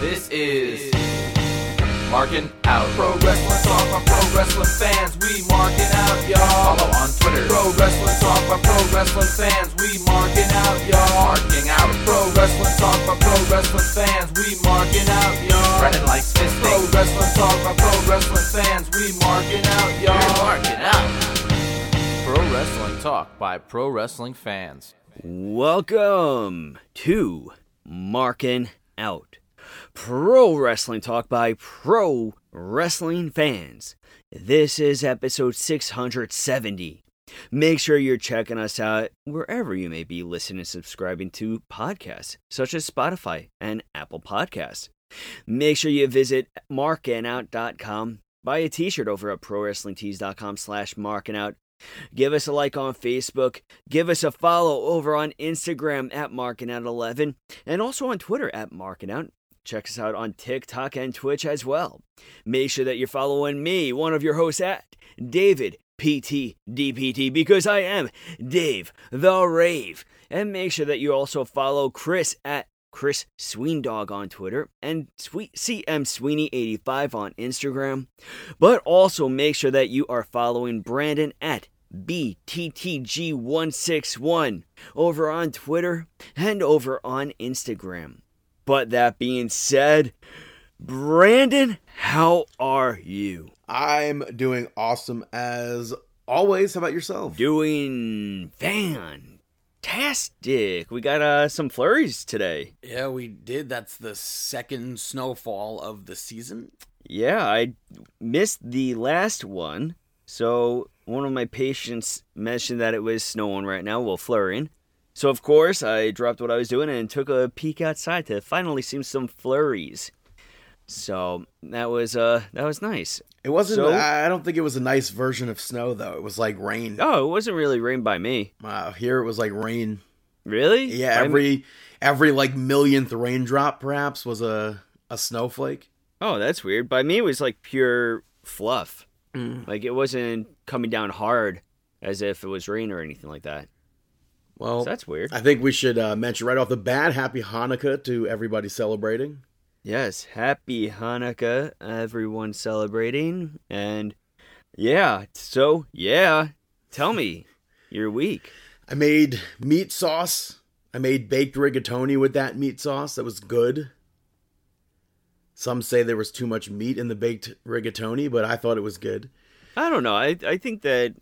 This is Marking Out. Pro Wrestling Talk by Pro Wrestling fans. We marking out, y'all. Follow on Twitter. Pro Wrestling Talk by Pro Wrestling fans. We marking out, y'all. Marking out. Pro Wrestling Talk by Pro Wrestling fans. We marking out, y'all. Brennan likes fisting. Pro Wrestling Talk by Pro Wrestling fans. We marking out, y'all. We're marking out. Pro Wrestling Talk by Pro Wrestling fans. Welcome to Marking Out. Pro Wrestling Talk by Pro Wrestling Fans. This is episode 670. Make sure you're checking us out wherever you may be listening and subscribing to podcasts, such as Spotify and Apple Podcasts. Make sure you visit markandout.com, buy a t-shirt over at prowrestlingtees.com slash markandout, Give us a like on Facebook. Give us a follow over on Instagram at MarkingOut11 and also on Twitter at MarkingOut. Check us out on TikTok and Twitch as well. Make sure that you're following me, one of your hosts at David PT DPT, because I am Dave the Rave. And make sure that you also follow Chris at Chris Sweendog on Twitter and Sweet CM Sweeney85 on Instagram. But also make sure that you are following Brandon at BTTG161 over on Twitter and over on Instagram. But that being said, Brandon, how are you? I'm doing awesome as always. How about yourself? Doing fantastic. We got uh, some flurries today. Yeah, we did. That's the second snowfall of the season. Yeah, I missed the last one. So one of my patients mentioned that it was snowing right now, well, flurrying. So of course, I dropped what I was doing and took a peek outside to finally see some flurries. So that was uh that was nice. It wasn't. So- I don't think it was a nice version of snow though. It was like rain. Oh, it wasn't really rain by me. Uh, here it was like rain. Really? Yeah, every every like millionth raindrop perhaps was a a snowflake. Oh, that's weird. By me, it was like pure fluff. Mm. Like it wasn't coming down hard as if it was rain or anything like that. Well, So that's weird. I think we should uh, mention right off the bat, Happy Hanukkah to everybody celebrating. Yes, happy Hanukkah, everyone celebrating. And yeah, so yeah, tell me your week. I made meat sauce. I made baked rigatoni with that meat sauce. That was good. Some say there was too much meat in the baked rigatoni, but I thought it was good. I don't know. I I think that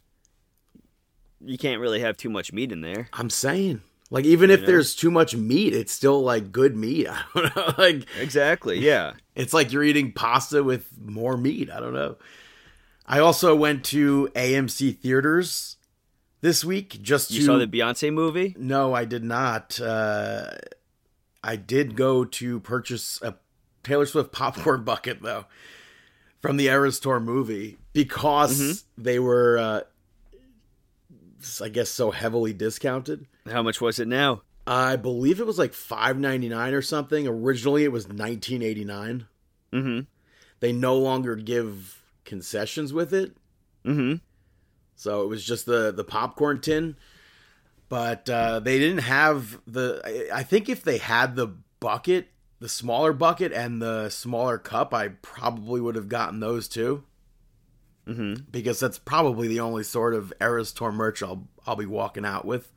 you can't really have too much meat in there. I'm saying, like, even if know? there's too much meat, it's still like good meat. I don't know. Like, Exactly. Yeah. it's like you're eating pasta with more meat. I don't know. I also went to AMC theaters this week just to. Saw the Beyonce movie? No, I did not. Uh, I did go to purchase a Taylor Swift popcorn bucket though from the Eras Tour movie because they were, uh, I guess, so heavily discounted. How much was it now? I believe it was like five ninety nine or something. Originally, it was nineteen eighty nine. Mm-hmm. They no longer give concessions with it, Mm-hmm. so it was just the the popcorn tin. But uh, they didn't have the. I- I think if they had the bucket, the smaller bucket and the smaller cup, I probably would have gotten those too. Mm-hmm. Because that's probably the only sort of Eras Tour merch I'll I'll be walking out with.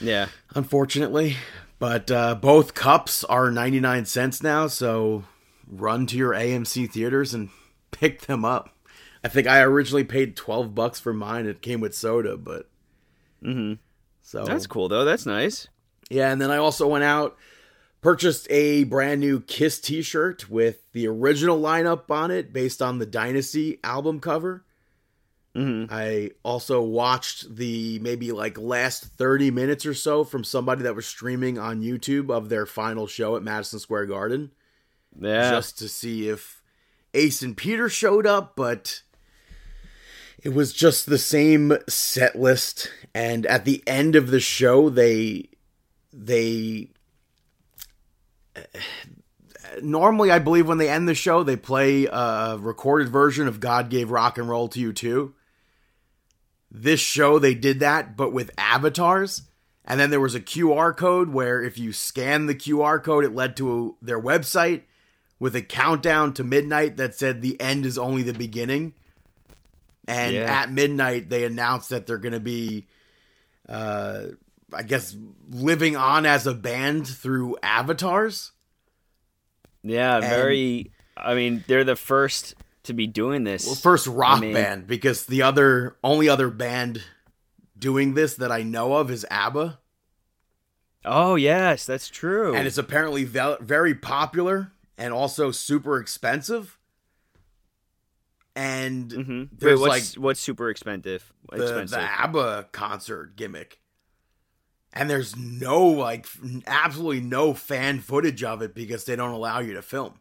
Yeah. unfortunately. But uh, both cups are 99 cents now, so run to your AMC theaters and pick them up. I think I originally paid 12 bucks for mine. It came with soda, but Mm-hmm. so That's cool though. That's nice. yeah, and then I also went out purchased a brand new Kiss t-shirt with the original lineup on it based on the Dynasty album cover. Mm-hmm. I also watched the maybe like last 30 minutes or so from somebody that was streaming on YouTube of their final show at Madison Square Garden Yeah. just to see if Ace and Peter showed up, but it was just the same set list and at the end of the show they they normally I believe when they end the show they play a recorded version of God Gave Rock and Roll to You Too. This show they did that but with avatars And then there was a QR code where if you scan the QR code, it led to their website with a countdown to midnight that said the end is only the beginning. And Yeah. at midnight, they announced that they're going to be, uh, I guess, living on as a band through avatars. Yeah, very. I mean, they're the first to be doing this. Well, first rock I mean- band because the other only other band doing this that I know of is ABBA, oh yes, that's true. and it's apparently very popular and also super expensive. And hmm Wait, there's what's like what's super expensive? the, expensive. the ABBA concert gimmick, and there's no like absolutely no fan footage of it because they don't allow you to film.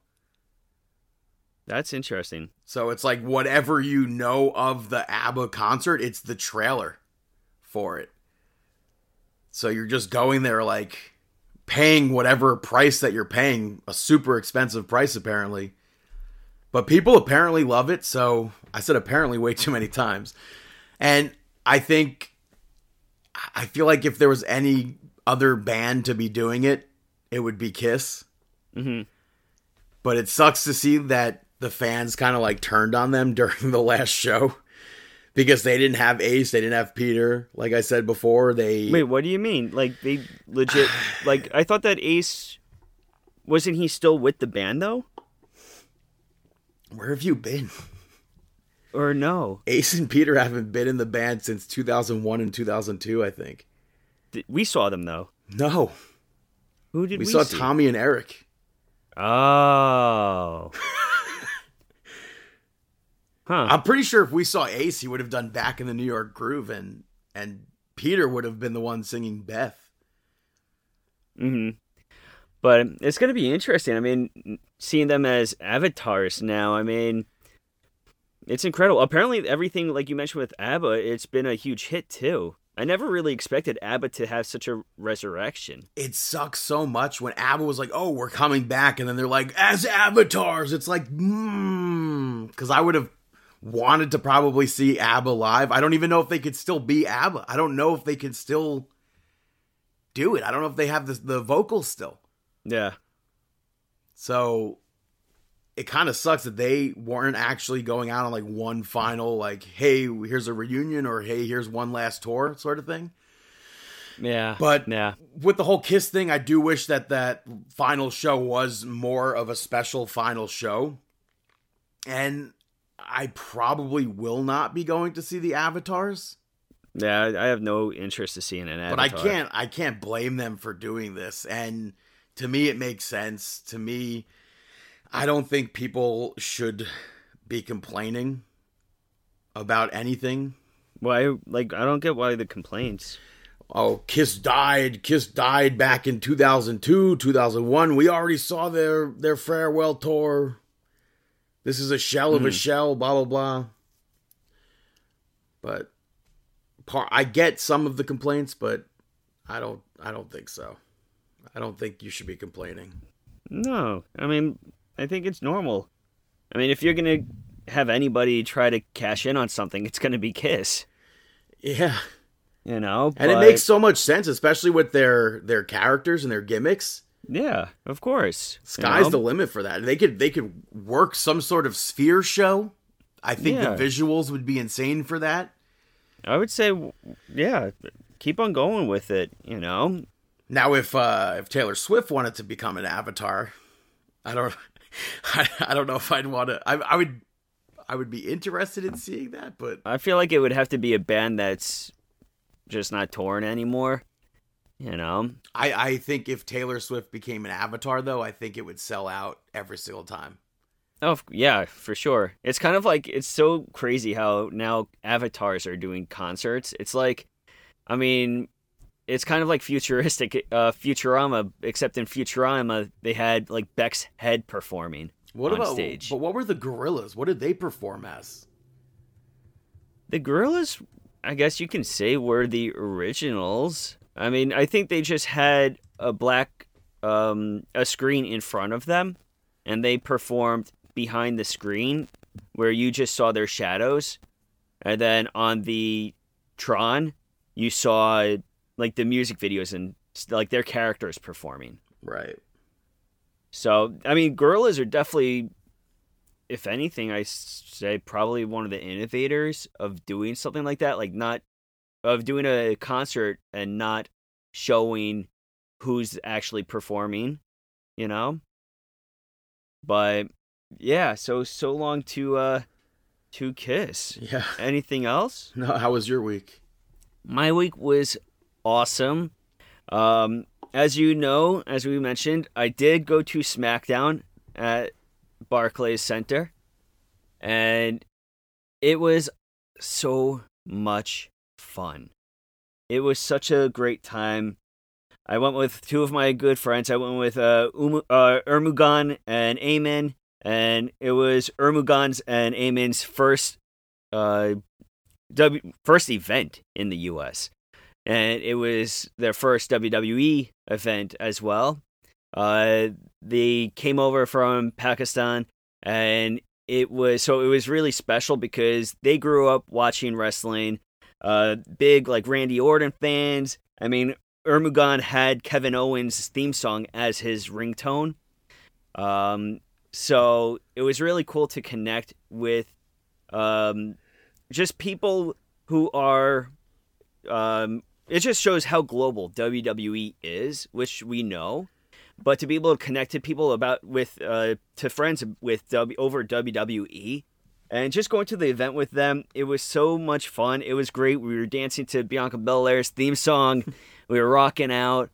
That's interesting. So it's like whatever you know of the ABBA concert, it's the trailer for it. So you're just going there like paying whatever price that you're paying, a super expensive price apparently. But people apparently love it, so I said apparently way too many times. And I think I feel like if there was any other band to be doing it, it would be Kiss hmm but it sucks to see that the fans kind of like turned on them during the last show because they didn't have Ace, they didn't have Peter. Like I said before, they Wait, what do you mean? Like they legit? like I thought that Ace wasn't he still with the band though, where have you been? Or no? Ace and Peter haven't been in the band since 2001 and 2002, I think. Th- We saw them though. No, Who did we, we, saw see? Tommy and Eric. Oh. Huh. I'm pretty sure if we saw Ace, he would have done Back in the New York Groove, and and Peter would have been the one singing Beth. hmm But it's going to be interesting. I mean, seeing them as avatars now, I mean, it's incredible. Apparently, everything, like you mentioned with ABBA, it's been a huge hit too. I never really expected ABBA to have such a resurrection. it sucks so much when ABBA was like, "Oh, we're coming back," and then they're like, "As avatars." It's like, hmm, because I would have wanted to probably see ABBA live. I don't even know if they could still be ABBA. I don't know if they could still do it. I don't know if they have the the vocals still. Yeah. So it kind of sucks that they weren't actually going out on like one final, like, "Hey, here's a reunion," or "Hey, here's one last tour," sort of thing. Yeah. But yeah. with the whole Kiss thing, I do wish that that final show was more of a special final show. And I probably will not be going to see the Avatars, Yeah, I have no interest to seeing an avatar but I can't I can't blame them for doing this. And to me it makes sense. To me I don't think people should be complaining about anything. Why? Like, I don't get why the complaints. oh, Kiss died. Kiss died back in 2002, 2001. We already saw their their farewell tour. This is a shell of a hmm. shell, blah blah blah. But par- I get some of the complaints, but I don't I don't think so. I don't think you should be complaining. No, I mean, I think it's normal. I mean, if you're gonna have anybody try to cash in on something, it's gonna be Kiss. Yeah. You know, And it makes so much sense, especially with their their characters and their gimmicks. yeah, of course. you Sky's know? the limit for that. They could they could work some sort of sphere show. I think Yeah. the visuals would be insane for that. I would say, yeah, keep on going with it. You know, Now, if uh, if Taylor Swift wanted to become an avatar, I don't, I, I don't know if I'd want to. I, I would, I would be interested in seeing that, but I feel like it would have to be a band that's just not torn anymore. You know, I, I think if Taylor Swift became an avatar, though, I think it would sell out every single time. Oh yeah, for sure. It's kind of like it's so crazy how now avatars are doing concerts. It's like, I mean, it's kind of like futuristic uh, Futurama, except in Futurama they had like Beck's head performing What on about? stage. But what were the Gorillaz? What did they perform as? The Gorillaz, I guess you can say, were the originals. I mean, I think they just had a black um, a screen in front of them, and they performed behind the screen, where you just saw their shadows, and then on the Tron, you saw like the music videos and like their characters performing. Right. So I mean, Gorillaz are definitely, if anything, I say probably one of the innovators of doing something like that. Like not of doing a concert and not showing who's actually performing, you know. But yeah, so so long to uh to kiss. Yeah. Anything else? No, how was your week? My week was awesome. Um, as you know, as we mentioned, I did go to SmackDown at Barclays Center, and it was so much fun. It was such a great time. I went with two of my good friends. I went with uh, Umu, uh Ermugan and Amen, and it was Ermugan's and Amen's first uh W first event in the U.S. and it was their first WWE event as well. Uh, they came over from Pakistan, and it was so it was really special because they grew up watching wrestling. Uh, big like Randy Orton fans. I mean, Ermugan had Kevin Owens' theme song as his ringtone. Um, so it was really cool to connect with um, just people who are um, it just shows how global WWE is, which we know. But to be able to connect to people about with uh, to friends with w, over WWE, and just going to the event with them, it was so much fun. It was great. We were dancing to Bianca Belair's theme song. we were rocking out.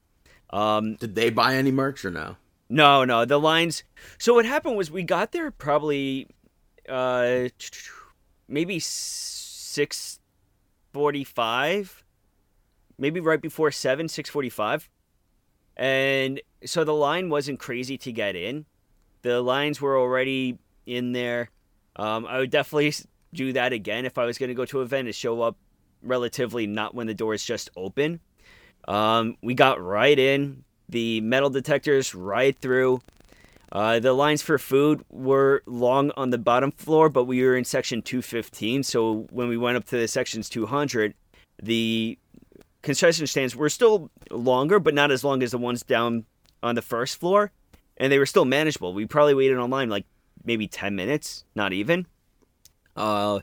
Um, Did they buy any merch or no? no, no, the lines. So what happened was we got there probably, uh, maybe six forty-five, maybe right before seven, six forty-five, and so the line wasn't crazy to get in. The lines were already in there. Um, I would definitely do that again if I was going to go to an event and show up relatively not when the doors just open. Um, we got right in. The metal detectors right through. Uh, the lines for food were long on the bottom floor, but we were in section 215. So when we went up to the sections 200, the concession stands were still longer, but not as long as the ones down on the first floor. And they were still manageable. We probably waited online like maybe 10 minutes, not even. Uh,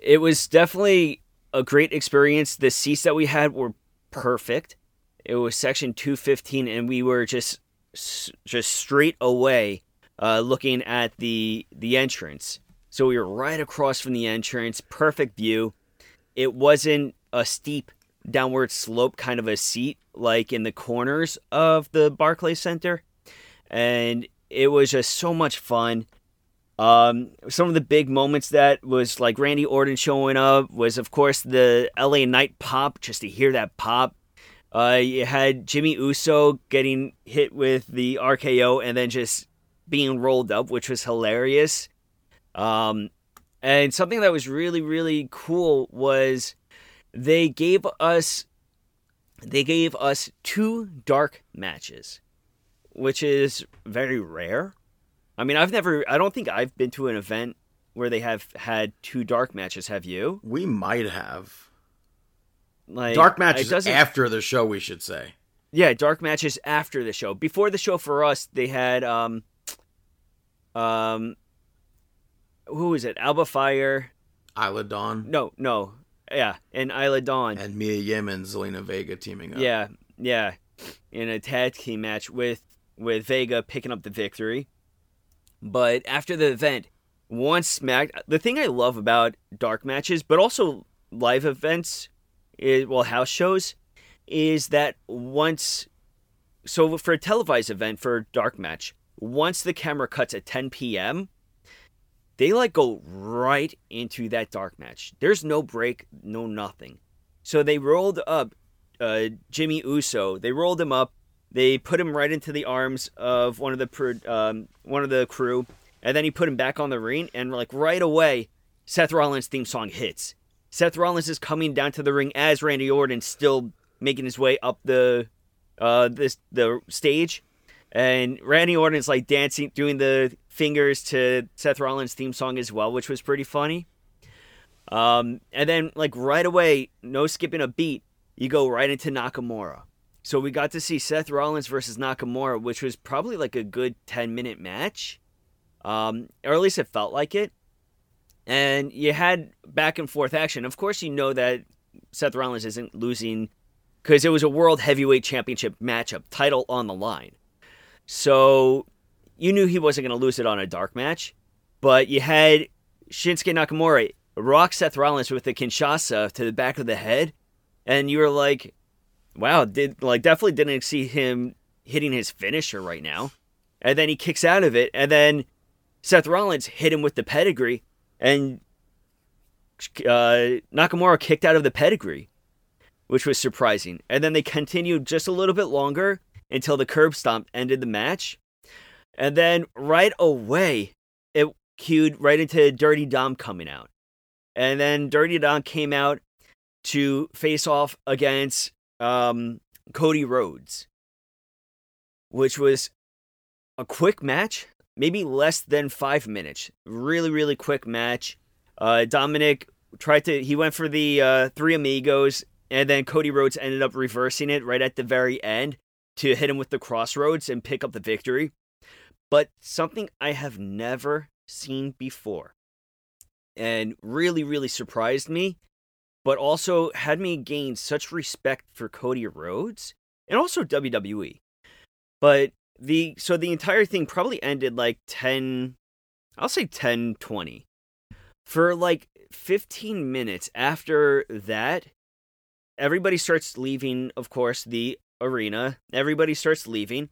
it was definitely a great experience. The seats that we had were perfect. It was section 215, and we were just just straight away uh, looking at the the entrance. So we were right across from the entrance, perfect view. It wasn't a steep downward slope kind of a seat like in the corners of the Barclays Center, and it was just so much fun. Um, some of the big moments that was like Randy Orton showing up was, of course, the LA Knight pop. Just to hear that pop, uh, you had Jimmy Uso getting hit with the RKO and then just being rolled up, which was hilarious. Um, and something that was really, really cool was they gave us they gave us two dark matches, which is very rare. I mean, I've never, I don't think I've been to an event where they have had two dark matches. Have you? We might have Like dark matches after the show. We should say. Yeah, dark matches after the show. Before the show for us, they had um um who was it? Alba Fire. Isla Dawn No, no. Yeah, and Isla Dawn. and Mia Yim and Zelina Vega teaming up. Yeah, yeah. In a tag team match with with Vega picking up the victory. But after the event, once Smack the thing I love about dark matches, but also live events, is, well house shows, is that once so for a televised event for a dark match, once the camera cuts at 10 p.m., they like go right into that dark match. There's no break, no nothing. So they rolled up uh, Jimmy Uso. They rolled him up. They put him right into the arms of one of the um, one of the crew, and then he put him back on the ring. And like right away, Seth Rollins' theme song hits. Seth Rollins is coming down to the ring as Randy Orton still making his way up the uh this the stage, and Randy Orton's like dancing, doing the fingers to Seth Rollins' theme song as well, which was pretty funny. Um, and then like right away, no skipping a beat, you go right into Nakamura. So we got to see Seth Rollins versus Nakamura, which was probably like a good 10 minute match. Um, or at least it felt like it. And you had back and forth action. Of course, you know that Seth Rollins isn't losing because it was a World Heavyweight Championship matchup, title on the line. So you knew he wasn't going to lose it on a dark match. But you had Shinsuke Nakamura rock Seth Rollins with the Kinshasa to the back of the head. And you were like, wow, did like definitely didn't see him hitting his finisher right now. And then he kicks out of it, and then Seth Rollins hit him with the pedigree, and uh, Nakamura kicked out of the pedigree, which was surprising. And then they continued just a little bit longer until the curb stomp ended the match. And then right away, it cued right into Dirty Dom coming out. And then Dirty Dom came out to face off against um, Cody Rhodes, which was a quick match, maybe less than five minutes. Really, really quick match. Uh, Dominic tried to, he went for the uh, three amigos, and then Cody Rhodes ended up reversing it right at the very end to hit him with the crossroads and pick up the victory. But something I have never seen before and really, really surprised me, but also had me gain such respect for Cody Rhodes and also WWE. But the so the entire thing probably ended like 10 I'll say 10 20. For like 15 minutes after that, everybody starts leaving, of course, the arena. Everybody starts leaving.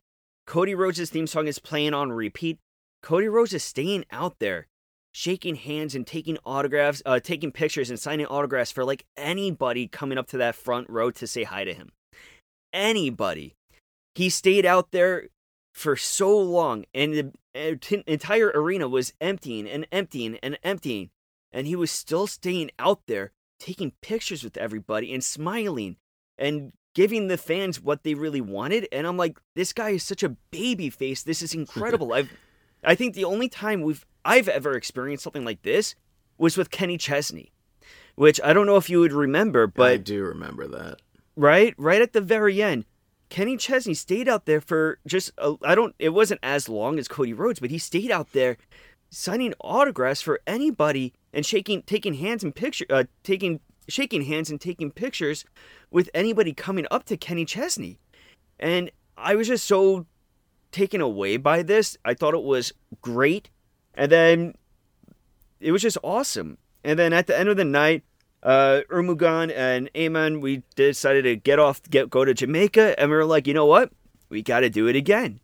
Cody Rhodes' theme song is playing on repeat. Cody Rhodes is staying out there, shaking hands and taking autographs, uh, taking pictures and signing autographs for like anybody coming up to that front row to say hi to him. Anybody. He stayed out there for so long, and the entire arena was emptying and emptying and emptying. And he was still staying out there, taking pictures with everybody and smiling and giving the fans what they really wanted. And I'm like, this guy is such a baby face. This is incredible. I've, I think the only time we've I've ever experienced something like this was with Kenny Chesney, which I don't know if you would remember, but I do remember that. Right, right at the very end, Kenny Chesney stayed out there for just I don't it wasn't as long as Cody Rhodes, but he stayed out there signing autographs for anybody and shaking taking hands and picture uh, taking shaking hands and taking pictures with anybody coming up to Kenny Chesney. And I was just so taken away by this. I thought it was great. And then it was just awesome. And then at the end of the night, uh, Ermugan and Aman, we decided to get off, get go to Jamaica, and we were like, you know what? We got to do it again.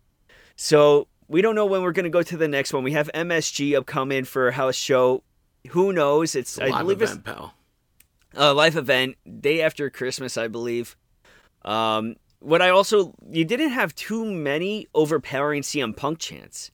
So we don't know when we're going to go to the next one. We have MSG upcoming for a house show. Who knows? It's, I believe event, it's pal. A live event day after Christmas, I believe. Um, what I also you didn't have too many overpowering CM Punk chants.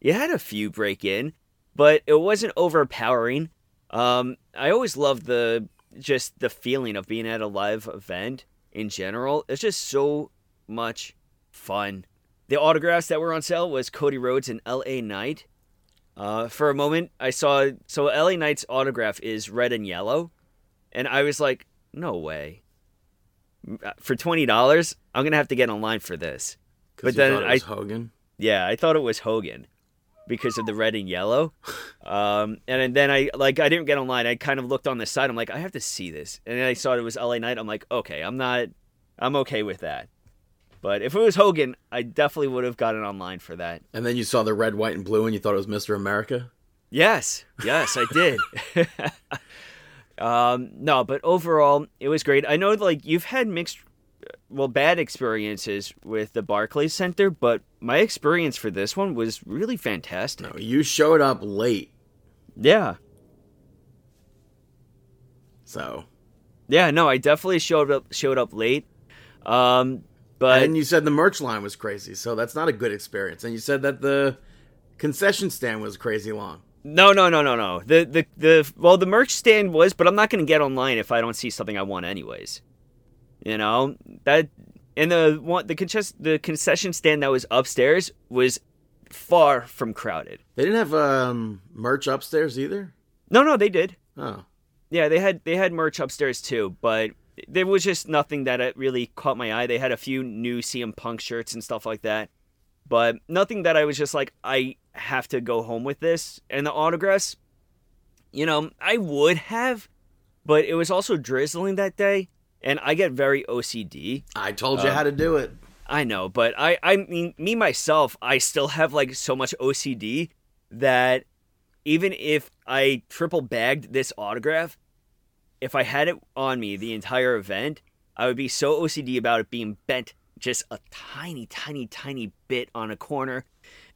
You had a few break in, but it wasn't overpowering. Um, I always love the just the feeling of being at a live event in general. It's just so much fun. The autographs that were on sale was Cody Rhodes and L.A. Knight. Uh, for a moment, I saw so L.A. Knight's autograph is red and yellow, and I was like, no way. Uh, for twenty dollars, I'm gonna have to get online for this. But then I Hogan. Yeah, I thought it was Hogan because of the red and yellow. Um, and then I like I didn't get online. I kind of looked on the side. I'm like, I have to see this. And then I saw it was LA Knight. I'm like, okay, I'm not, I'm okay with that. But if it was Hogan, I definitely would have gotten online for that. And then you saw the red, white, and blue, and you thought it was Mr. America. Yes, yes, I did. um, no, but overall, it was great. I know, like you've had mixed well, bad experiences with the Barclays Center, but my experience for this one was really fantastic. No, you showed up late. Yeah. So. Yeah, no, I definitely showed up showed up late. Um, but and you said the merch line was crazy, so that's not a good experience. And you said that the concession stand was crazy long. No, no, no, no, no. The the the well, the merch stand was, but I'm not going to get online if I don't see something I want anyways. You know that, and the one the concession the concession stand that was upstairs was far from crowded. They didn't have um, merch upstairs either. No, no, they did. Oh, yeah, they had they had merch upstairs too, but there was just nothing that really caught my eye. They had a few new CM Punk shirts and stuff like that, but nothing that I was just like, I have to go home with this. And the autographs, you know, I would have, but it was also drizzling that day, and I get very OCD. I told you how to um, do it. I know, but I, I mean, me myself, I still have like so much OCD that even if I triple bagged this autograph, if I had it on me the entire event, I would be so OCD about it being bent just a tiny, tiny, tiny bit on a corner,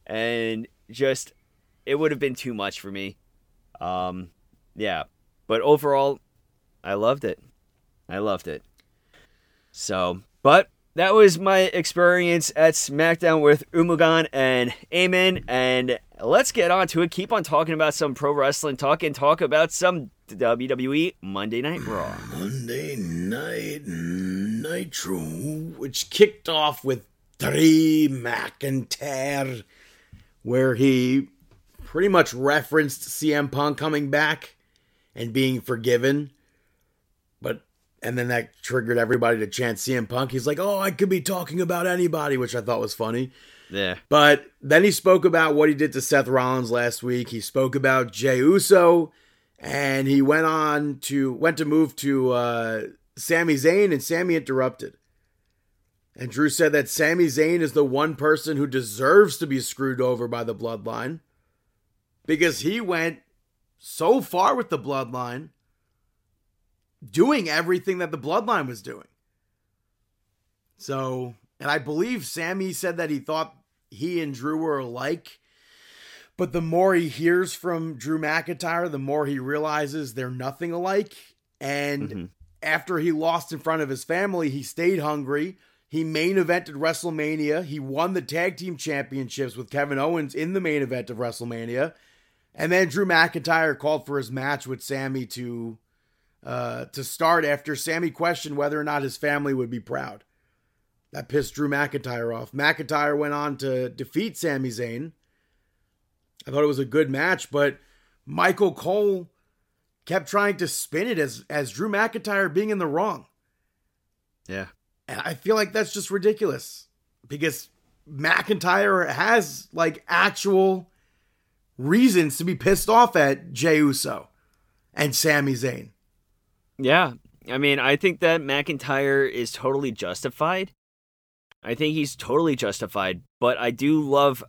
and just it would have been too much for me. Um, yeah, but overall, I loved it. I loved it. So, but that was my experience at SmackDown with Umugan and Amen. and let's get on to it. Keep on talking about some pro wrestling talk and talk about some WWE Monday Night Raw. Monday Night Nitro, which kicked off with Drew McIntyre, where he pretty much referenced CM Punk coming back and being forgiven. But and then that triggered everybody to chant CM Punk. He's like, "Oh, I could be talking about anybody," which I thought was funny. Yeah. But then he spoke about what he did to Seth Rollins last week. He spoke about Jey Uso, and he went on to went to move to uh, Sami Zayn, and Sami interrupted. And Drew said that Sami Zayn is the one person who deserves to be screwed over by the bloodline because he went so far with the bloodline, doing everything that the bloodline was doing. So, and I believe Sami said that he thought he and Drew were alike. But the more he hears from Drew McIntyre, the more he realizes they're nothing alike. And Mhm. after he lost in front of his family, he stayed hungry. He main evented WrestleMania. He won the tag team championships with Kevin Owens in the main event of WrestleMania. And then Drew McIntyre called for his match with Sami to uh, to start after Sami questioned whether or not his family would be proud. That pissed Drew McIntyre off. McIntyre went on to defeat Sami Zayn. I thought it was a good match, but Michael Cole kept trying to spin it as as Drew McIntyre being in the wrong. Yeah. And I feel like that's just ridiculous because McIntyre has like actual reasons to be pissed off at Jey Uso and Sami Zayn. Yeah. I mean, I think that McIntyre is totally justified. I think he's totally justified, but I do love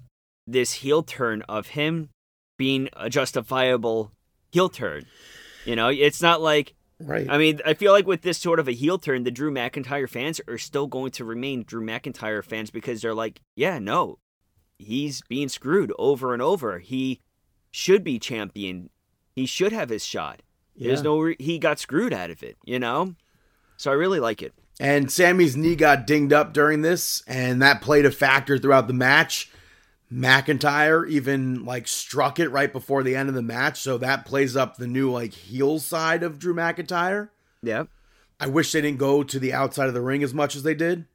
this heel turn of him being a justifiable heel turn. You know, it's not like Right. I mean, I feel like with this sort of a heel turn, the Drew McIntyre fans are still going to remain Drew McIntyre fans because they're like, yeah, no, he's being screwed over and over. He should be champion. He should have his shot. There's no re- he got screwed out of it, you know. So I really like it. And Sami's knee got dinged up during this, and that played a factor throughout the match. McIntyre even like struck it right before the end of the match, so that plays up the new like heel side of Drew McIntyre. Yeah. I wish they didn't go to the outside of the ring as much as they did,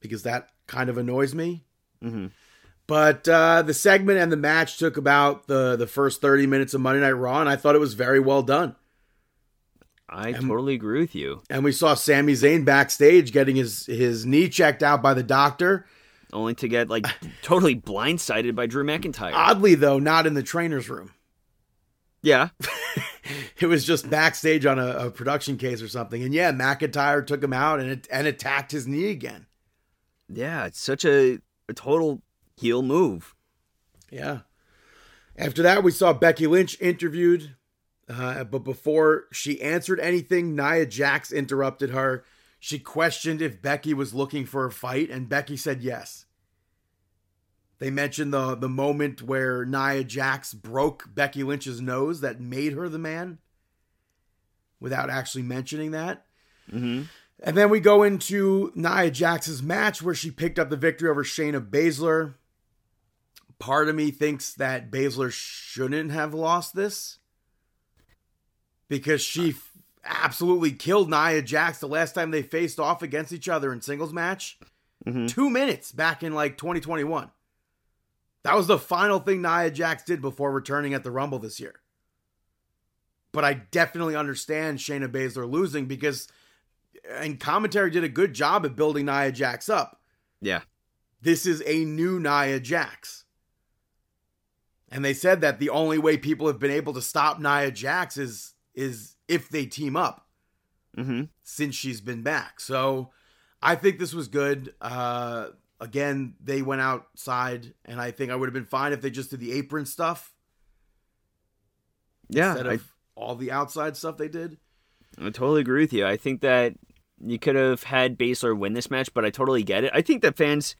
because that kind of annoys me. hmm But uh, the segment and the match took about the the first thirty minutes of Monday Night Raw, and I thought it was very well done. I totally agree with you. And we saw Sami Zayn backstage getting his his knee checked out by the doctor. Only to get like totally blindsided by Drew McIntyre. Oddly, though, not in the trainer's room. yeah. It was just backstage on a, a production case or something. And yeah, McIntyre took him out and and attacked his knee again. Yeah. It's such a, a total heel move. Yeah. After that, we saw Becky Lynch interviewed. Uh, but before she answered anything, Nia Jax interrupted her. She questioned if Becky was looking for a fight, and Becky said yes. They mentioned the, the moment where Nia Jax broke Becky Lynch's nose that made her the man without actually mentioning that. hmm And then we go into Nia Jax's match where she picked up the victory over Shayna Baszler. Part of me thinks that Baszler shouldn't have lost this because she f- absolutely killed Nia Jax the last time they faced off against each other in singles match. Mhm. Two minutes back in like 2021. That was the final thing Nia Jax did before returning at the Rumble this year. But I definitely understand Shayna Baszler losing because and commentary did a good job at building Nia Jax up. Yeah. This is a new Nia Jax. And they said that the only way people have been able to stop Nia Jax is is if they team up Mm-hmm. since she's been back. So I think this was good. Uh again, they went outside and I think I would have been fine if they just did the apron stuff Yeah, instead I, of all the outside stuff they did. I totally agree with you. I think that you could have had Baszler win this match, but I totally get it. I think that fans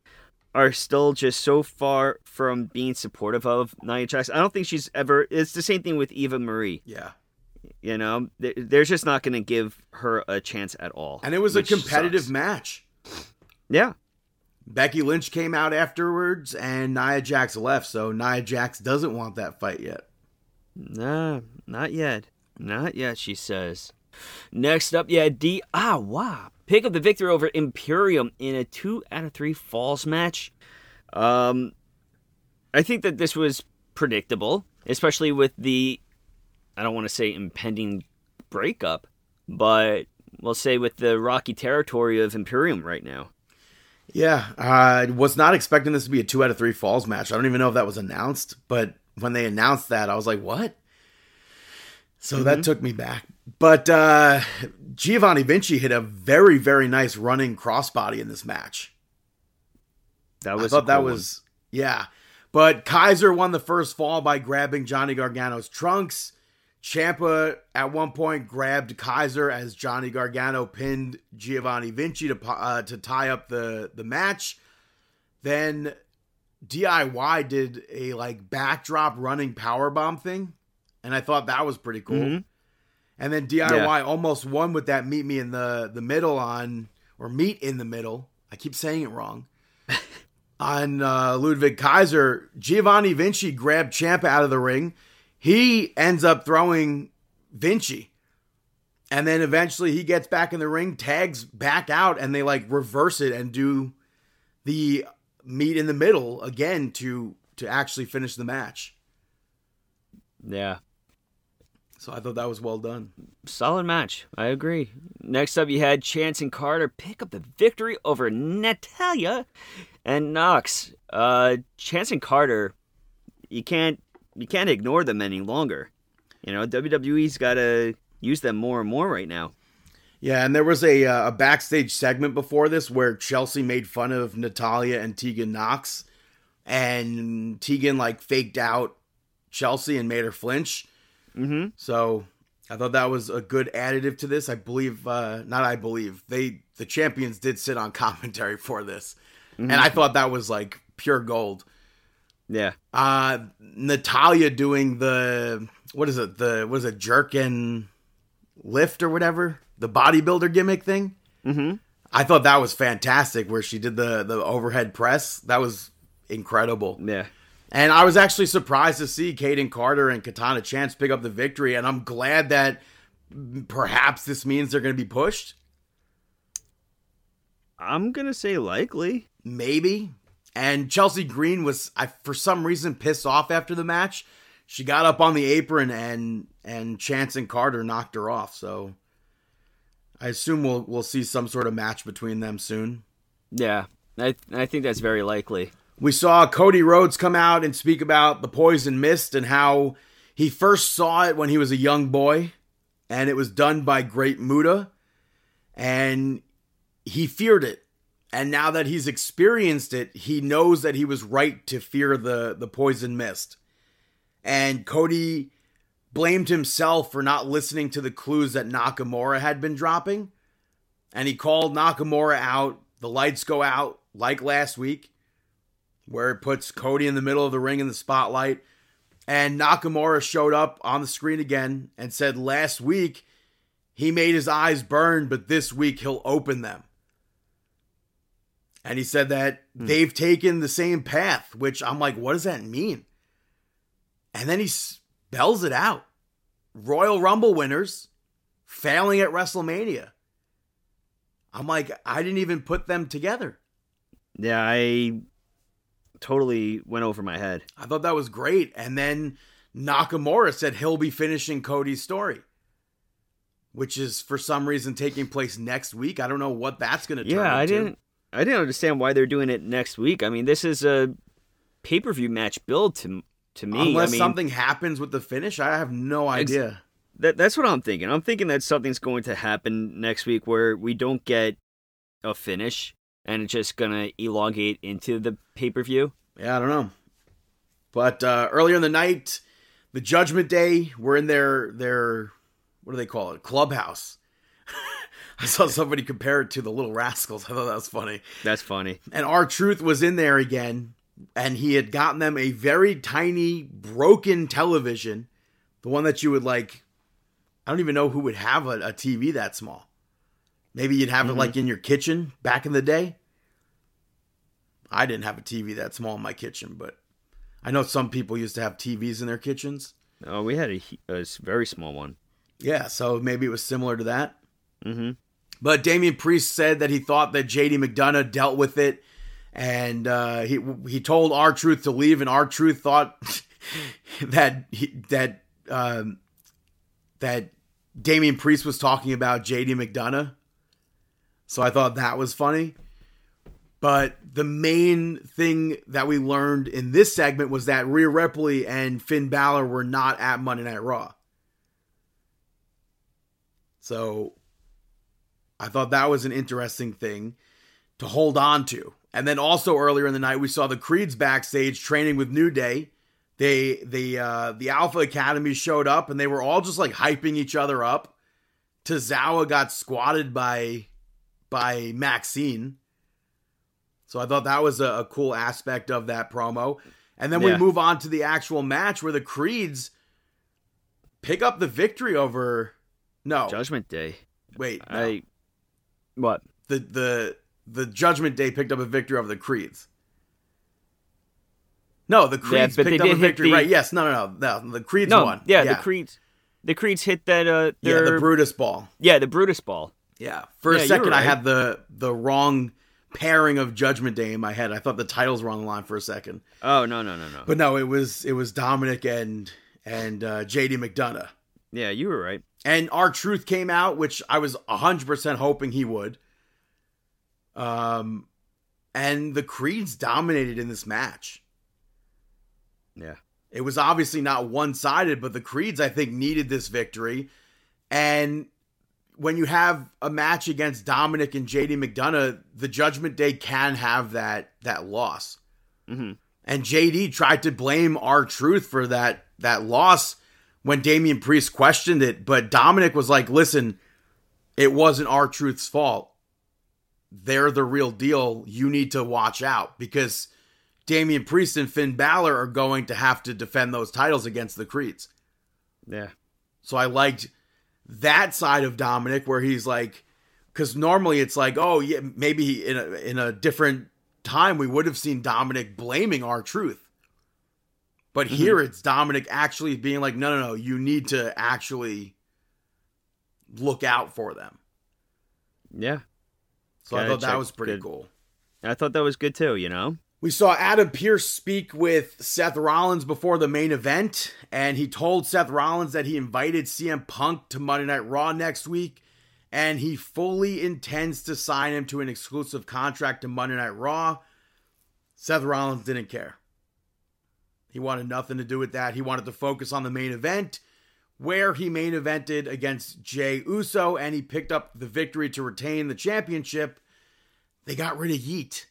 are still just so far from being supportive of Nia Jax. I don't think she's ever. It's the same thing with Eva Marie. Yeah. You know, They- they're just not going to give her a chance at all. And it was a competitive sucks. match. Yeah, Becky Lynch came out afterwards and Nia Jax left, so Nia Jax doesn't want that fight yet. Nah, not yet. Not yet, she says. Next up, yeah, D. Ah, wow. Pick up the victory over Imperium in a two out of three falls match. Um, I think that this was predictable, especially with the, I don't want to say impending breakup, but we'll say with the rocky territory of Imperium right now. Yeah, I was not expecting this to be a two out of three falls match. I don't even know if that was announced, but when they announced that, I was like, what? So that took me back. But uh, Giovanni Vinci hit a very, very nice running crossbody in this match. That was I thought a that cool one. was, yeah. But Kaiser won the first fall by grabbing Johnny Gargano's trunks. Ciampa at one point grabbed Kaiser as Johnny Gargano pinned Giovanni Vinci to uh, to tie up the the match. Then DIY did a like backdrop running power bomb thing, and I thought that was pretty cool. Mhm. And then DIY almost won with that meet me in the the middle on or meet in the middle. I keep saying it wrong. on uh, Ludwig Kaiser, Giovanni Vinci grabbed Ciampa out of the ring. He ends up throwing Vinci. And then eventually he gets back in the ring, tags back out, and they like reverse it and do the meet in the middle again to to actually finish the match. Yeah. So I thought that was well done. Solid match. I agree. Next up, you had Chance and Carter pick up the victory over Natalya and Nox. Uh, Chance and Carter, you can't you can't ignore them any longer. You know, WWE's got to use them more and more right now. Yeah, and there was a uh, a backstage segment before this where Chelsea made fun of Natalya and Tegan Nox, and Tegan like faked out Chelsea and made her flinch. Mm-hmm. So I thought that was a good additive to this. I believe, uh, not I believe they the champions did sit on commentary for this, and I thought that was like pure gold. Yeah. Uh, Natalya doing the what is it? The what is it? Jerk and lift or whatever the bodybuilder gimmick thing. Mm-hmm. I thought that was fantastic where she did the the overhead press. That was incredible. Yeah. And I was actually surprised to see Kayden Carter and Katana Chance pick up the victory and I'm glad that perhaps this means they're going to be pushed. I'm gonna say likely. Maybe. And Chelsea Green was I for some reason pissed off after the match. She got up on the apron and and Chance and Carter knocked her off. So I assume we'll we'll see some sort of match between them soon. Yeah. I I think that's very likely. We saw Cody Rhodes come out and speak about the poison mist and how he first saw it when he was a young boy, and it was done by Great Muta, and he feared it. And now that he's experienced it, he knows that he was right to fear the, the poison mist. And Cody blamed himself for not listening to the clues that Nakamura had been dropping. And he called Nakamura out. The lights go out like last week where it puts Cody in the middle of the ring in the spotlight. And Nakamura showed up on the screen again and said last week he made his eyes burn, but this week he'll open them. And he said that hmm. they've taken the same path, which I'm like, what does that mean? And then he spells it out Royal Rumble winners failing at WrestleMania. I'm like, I didn't even put them together. Yeah, I totally went over my head. I thought that was great. And then Nakamura said he'll be finishing Cody's story. which is for some reason taking place next week. I don't know what that's going to turn Yeah, I into. didn't. I didn't understand why they're doing it next week. I mean, this is a pay per view match build to to me. Unless I mean, something happens with the finish, I have no idea. that that's what I'm thinking. I'm thinking that something's going to happen next week where we don't get a finish and it's just gonna elongate into the pay per view. Yeah, I don't know. But uh, earlier in the night, the Judgment Day were in their their what do they call it? Clubhouse. I saw somebody compare it to the Little Rascals. I thought that was funny. That's funny. And R-Truth was in there again, and he had gotten them a very tiny, broken television, the one that you would like. I don't even know who would have a, a TV that small. Maybe you'd have it like mm-hmm. in your kitchen back in the day. I didn't have a TV that small in my kitchen, but I know some people used to have TVs in their kitchens. Oh, we had a, a very small one. Yeah, so maybe it was similar to that. Mm-hmm. But Damian Priest said that he thought that JD McDonagh dealt with it, and uh, he he told R-Truth to leave, and R-Truth thought that he, that um, that Damian Priest was talking about JD McDonagh. So I thought that was funny. But the main thing that we learned in this segment was that Rhea Ripley and Finn Balor were not at Monday Night Raw. So I thought that was an interesting thing to hold on to. And then also earlier in the night, we saw the Creeds backstage training with New Day. They the uh, the Alpha Academy showed up and they were all just like hyping each other up. Tozawa got squatted by by Maxxine. So I thought that was a, a cool aspect of that promo. And then we move on to the actual match where the Creeds pick up the victory over no Judgment Day. wait no. I what? the the the Judgment Day picked up a victory over the Creeds. No, the Creeds they picked up a victory. the- Right? Yes. No, no, no. No, the Creeds No, won. yeah, the Creeds. The Creeds hit that. Uh, Yeah, the Brutus ball. yeah, the Brutus ball. Yeah. For Yeah, a second, were I right. had the the wrong pairing of Judgment Day in my head. I thought the titles were on the line for a second, Oh no no no no. but no, it was it was Dominic and and uh, JD McDonagh. Yeah, you were right. And R-Truth came out, which I was hundred percent hoping he would. Um, and the Creeds dominated in this match. Yeah. It was obviously not one sided, but the Creeds, I think, needed this victory. And when you have a match against Dominic and JD McDonagh, the Judgment Day can have that that loss. Mhm. And JD tried to blame R-Truth for that that loss when Damian Priest questioned it, but Dominic was like, "Listen, it wasn't R-Truth's fault. They're the real deal. You need to watch out because Damian Priest and Finn Balor are going to have to defend those titles against the Creeds." Yeah. So I liked that side of Dominic where he's like, because normally it's like, oh yeah, maybe in a in a different time we would have seen Dominic blaming R-Truth, but mm-hmm. here it's Dominic actually being like, no, no, no, you need to actually look out for them. Yeah. So I Gotta thought that was pretty good. cool. I thought that was good too. You know. We saw Adam Pearce speak with Seth Rollins before the main event, and he told Seth Rollins that he invited CM Punk to Monday Night Raw next week, and he fully intends to sign him to an exclusive contract to Monday Night Raw. Seth Rollins didn't care. He wanted nothing to do with that. He wanted to focus on the main event, where he main evented against Jey Uso, and he picked up the victory to retain the championship. They got rid of Yeet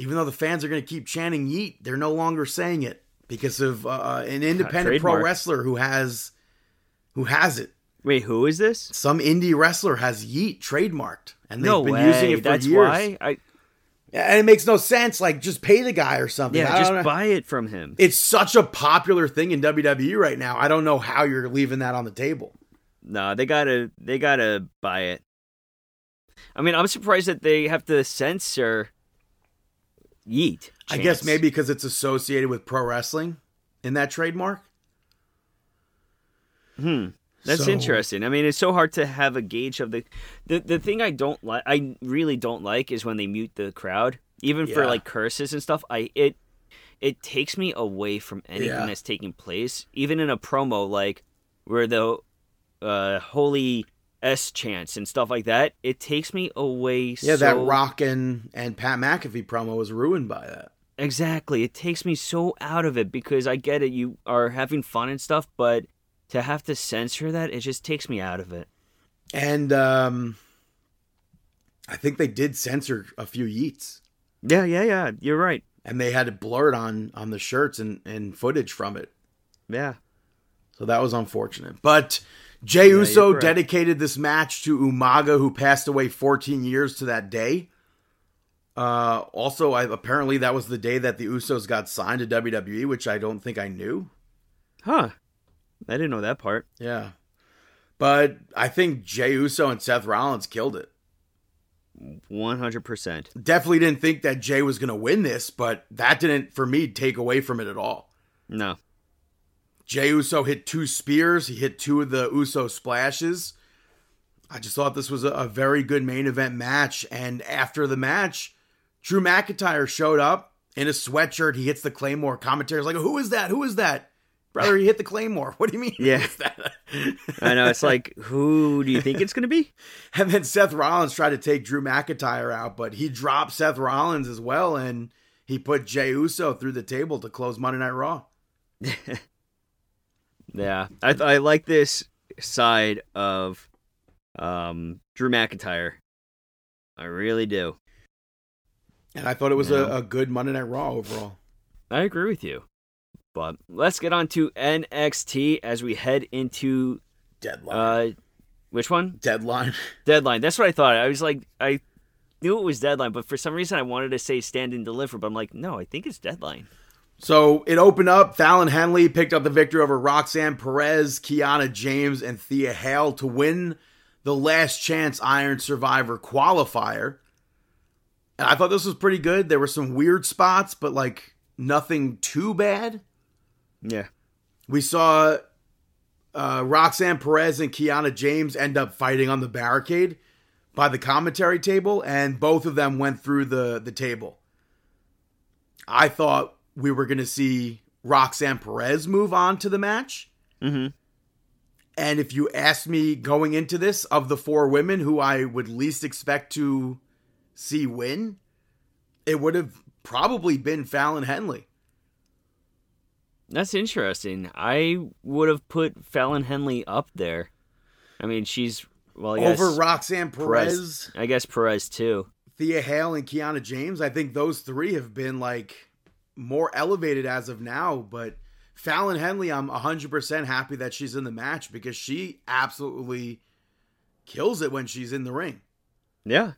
even though the fans are going to keep chanting yeet they're no longer saying it because of uh, an independent pro wrestler who has who has it Wait, who is this? some indie wrestler has yeet trademarked and they've no been way. using it for That's years why. I and it makes no sense like just pay the guy or something yeah. I Just know. buy it from him. it's such a popular thing in WWE right now I don't know how you're leaving that on the table No, they gotta. They gotta buy it. I mean, I'm surprised that they have to censor Yeet. I guess maybe because it's associated with pro wrestling in that trademark Hmm. That's So- interesting. I mean, it's so hard to have a gauge of the the the thing I don't like. I really don't like is when they mute the crowd, even for like curses and stuff. I it it takes me away from anything Yeah. that's taking place, even in a promo like where they'll uh, holy S chants and stuff like that, it takes me away. Yeah, so, that Rock and, and Pat McAfee promo was ruined by that. Exactly. It takes me so out of it because I get it. You are having fun and stuff, but to have to censor that, it just takes me out of it. And um, I think they did censor a few yeets, Yeah, yeah, yeah. You're right. and they had it blurred on on the shirts and, and footage from it. Yeah. So that was unfortunate. But Jay you're Uso dedicated this match to Umaga, who passed away 14 years to that day. Uh, also, I, apparently that was the day that the Usos got signed to WWE, which I don't think I knew. Huh. I didn't know that part. Yeah. But I think Jey Uso and Seth Rollins killed it. 100%. Definitely didn't think that Jey was going to win this, but that didn't, for me, take away from it at all. No. Jey Uso hit two spears. He hit two of the Uso splashes. I just thought this was a, a very good main event match. And after the match, Drew McIntyre showed up in a sweatshirt. He hits the Claymore. Commentator's like, Who is that? Who is that? Brother, he hit the Claymore. What do you mean? Yeah. I know. It's like, who do you think it's going to be? And then Seth Rollins tried to take Drew McIntyre out, but he dropped Seth Rollins as well. And he put Jey Uso through the table to close Monday Night Raw. Yeah. I, I like this side of um, Drew McIntyre. I really do. And I thought it was Yeah. a, a good Monday Night Raw overall. I agree with you. But let's get on to NXT as we head into Deadline. uh which one? Deadline. Deadline. That's what I thought. I was like I knew it was deadline, but for some reason I wanted to say stand and deliver, but I'm like, no, I think it's deadline. So it opened up. Fallon Henley picked up the victory over Roxanne Perez, Kiana James, and Thea Hail to win the last chance Iron Survivor qualifier. And I thought this was pretty good. There were some weird spots, but like nothing too bad. Yeah. We saw uh, Roxanne Perez and Kiana James end up fighting on the barricade by the commentary table, and both of them went through the, the table. I thought we were going to see Roxanne Perez move on to the match. Mm-hmm. And if you asked me going into this, of the four women who I would least expect to see win, it would have probably been Fallon Henley. That's interesting. I would have put Fallon Henley up there. I mean, she's well, I guess Over Roxanne Perez. Perez. I guess Perez too. Thea Hail and Kiana James, I think those three have been like more elevated as of now. But Fallon Henley, I'm 100% happy that she's in the match because she absolutely kills it when she's in the ring. Yeah.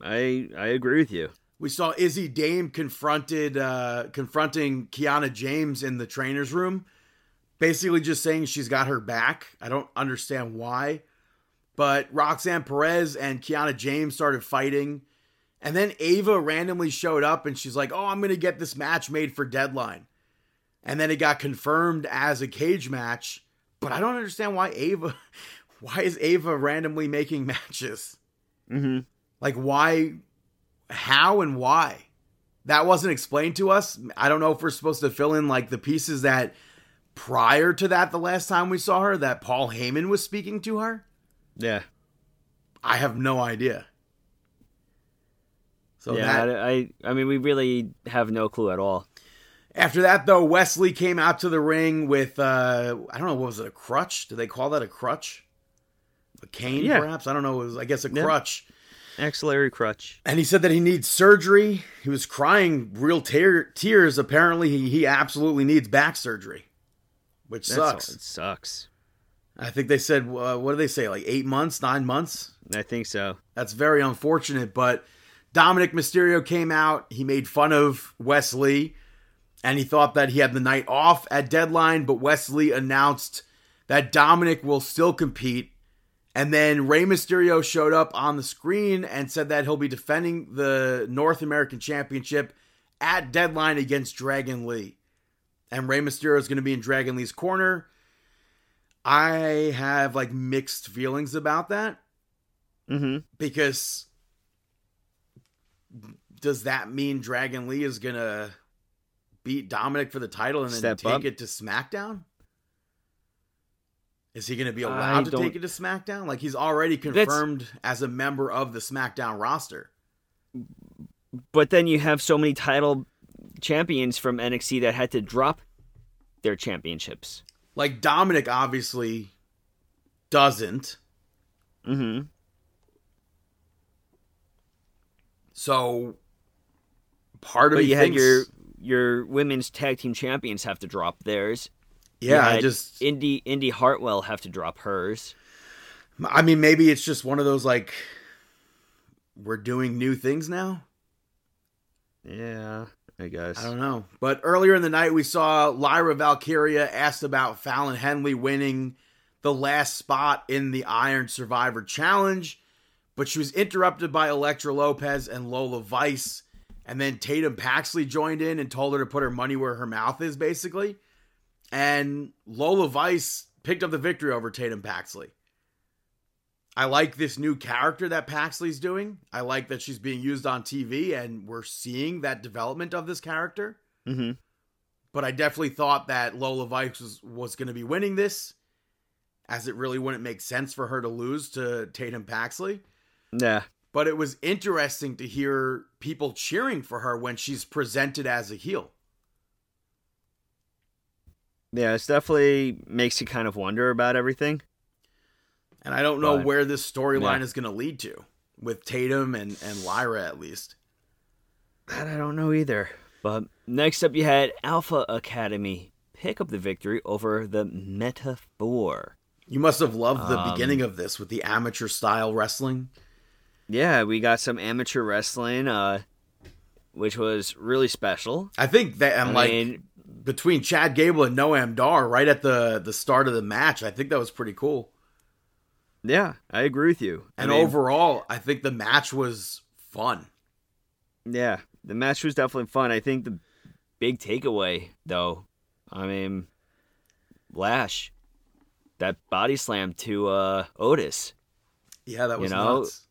I I agree with you. We saw Izzy Dame confronted uh, confronting Kiana James in the trainer's room, basically just saying she's got her back. I don't understand why. But Roxanne Perez and Kiana James started fighting. And then Ava randomly showed up and she's like, Oh, I'm going to get this match made for deadline. And then it got confirmed as a cage match. But I don't understand why Ava, why is Ava randomly making matches? Mm-hmm. Like, why, how, and why? That wasn't explained to us. I don't know if we're supposed to fill in like the pieces that prior to that, the last time we saw her, that Paul Heyman was speaking to her. Yeah. I have no idea. So yeah. that, I, I mean, we really have no clue at all. after that, though, Wes Lee came out to the ring with uh I don't know what was it a crutch? Do they call that a crutch? A cane, Yeah. perhaps? I don't know. It was I guess a Yeah. crutch. Axillary crutch. And he said that he needs surgery. He was crying real tear- tears. Apparently, he, he absolutely needs back surgery, which That's all- sucks. It sucks. I think they said, uh, what do they say, like eight months, nine months? I think so. That's very unfortunate. But Dominic Mysterio came out. He made fun of Wes Lee, and he thought that he had the night off at deadline. But Wes Lee announced that Dominic will still compete. And then Rey Mysterio showed up on the screen and said that he'll be defending the North American Championship at deadline against Dragon Lee. And Rey Mysterio is going to be in Dragon Lee's corner. I have like mixed feelings about that Mm-hmm. because does that mean Dragon Lee is gonna beat Dominic for the title and then Step take up? it to SmackDown? Is he going to be I allowed to take it to SmackDown? Like he's already confirmed as a member of the SmackDown roster. But then you have so many title champions from NXT that had to drop their championships. Like Dominic obviously doesn't. Mm-hmm. So part of But you had your your women's tag team champions have to drop theirs. Yeah. I just Indi Indi Hartwell have to drop hers. I mean, maybe it's just one of those like we're doing new things now. Yeah, I guess. I don't know. But earlier in the night, we saw Lyra Valkyria asked about Fallon Henley winning the last spot in the Iron Survivor Challenge, but she was interrupted by Elektra Lopez and Lola Vice. And then Tatum Paxley joined in and told her to put her money where her mouth is, basically. And Lola Vice picked up the victory over Tatum Paxley. I like this new character that Paxley's doing. I like that she's being used on TV and we're seeing that development of this character. Mm-hmm. But I definitely thought that Lola Vice was, was going to be winning this, as it really wouldn't make sense for her to lose to Tatum Paxley. Yeah. But it was interesting to hear people cheering for her when she's presented as a heel. Yeah, it's definitely makes you kind of wonder about everything. And I don't know But- where this storyline Yeah. is going to lead to with Tatum and, and Lyra, at least. That I don't know either. But next up, you had Alpha Academy pick up the victory over the Meta-Four. You must have loved the Um, beginning of this with the amateur style wrestling. Yeah, we got some amateur wrestling, uh, which was really special. I think that, and I like mean, between Chad Gable and Noam Dar, right at the the start of the match, I think that was pretty cool. yeah, I agree with you. I And mean, overall, I think the match was fun. yeah, the match was definitely fun. I think the big takeaway, though, I mean, Lash, that body slam to uh, Otis. Yeah, that was you know, nuts.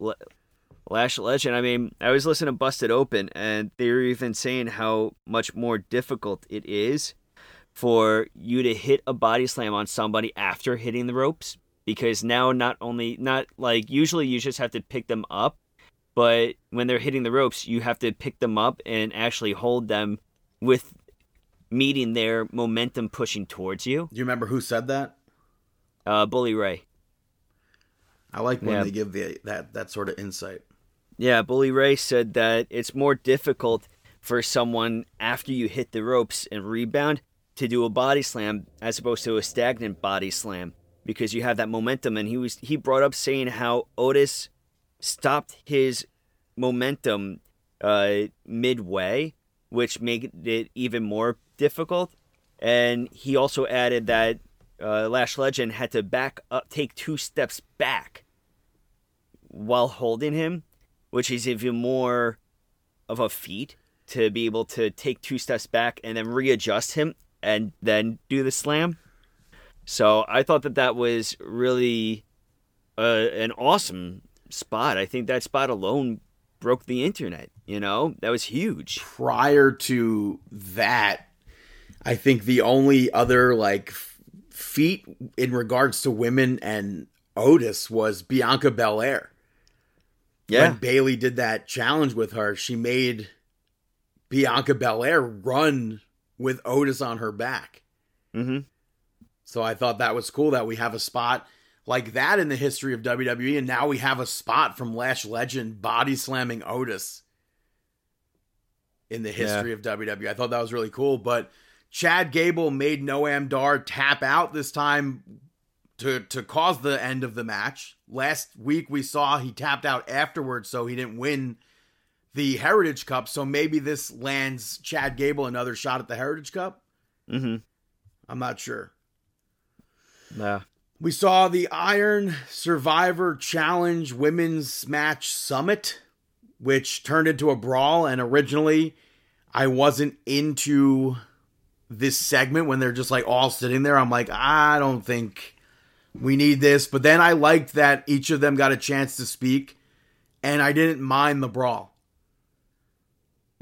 Lash Legend. I mean, I was listening to Busted Open, and they were even saying how much more difficult it is for you to hit a body slam on somebody after hitting the ropes. Because now, not only, not like usually you just have to pick them up, but when they're hitting the ropes, you have to pick them up and actually hold them with meeting their momentum pushing towards you. Do you remember who said that? Uh, Bully Ray. I like when Yeah. they give the that that sort of insight. Yeah, Bully Ray said that it's more difficult for someone after you hit the ropes and rebound to do a body slam as opposed to a stagnant body slam because you have that momentum. And he was he brought up saying how Otis stopped his momentum uh midway which made it even more difficult. And he also added that uh, Lash Legend had to back up take two steps back while holding him which is even more of a feat to be able to take two steps back and then readjust him and then do the slam. So I thought that that was really uh, an awesome spot. I think that spot alone broke the internet. You know, that was huge. Prior to that, I think the only other like feat in regards to women and Otis was Bianca Belair. Yeah, When Bayley did that challenge with her, she made Bianca Belair run with Otis on her back. hmm So I thought that was cool that we have a spot like that in the history of WWE, and now we have a spot from Lash Legend body slamming Otis in the history of WWE. I thought that was really cool. But Chad Gable made Noam Dar tap out this time to to cause the end of the match. Last week we saw he tapped out afterwards, so he didn't win the Heritage Cup. So maybe this lands Chad Gable another shot at the Heritage Cup. hmm I'm not sure. Yeah. We saw the Iron Survivor Challenge Women's Match Summit, which turned into a brawl. And originally, I wasn't into this segment when they're just like all sitting there. I'm like, I don't think we need this. But then I liked that each of them got a chance to speak, and I didn't mind the brawl.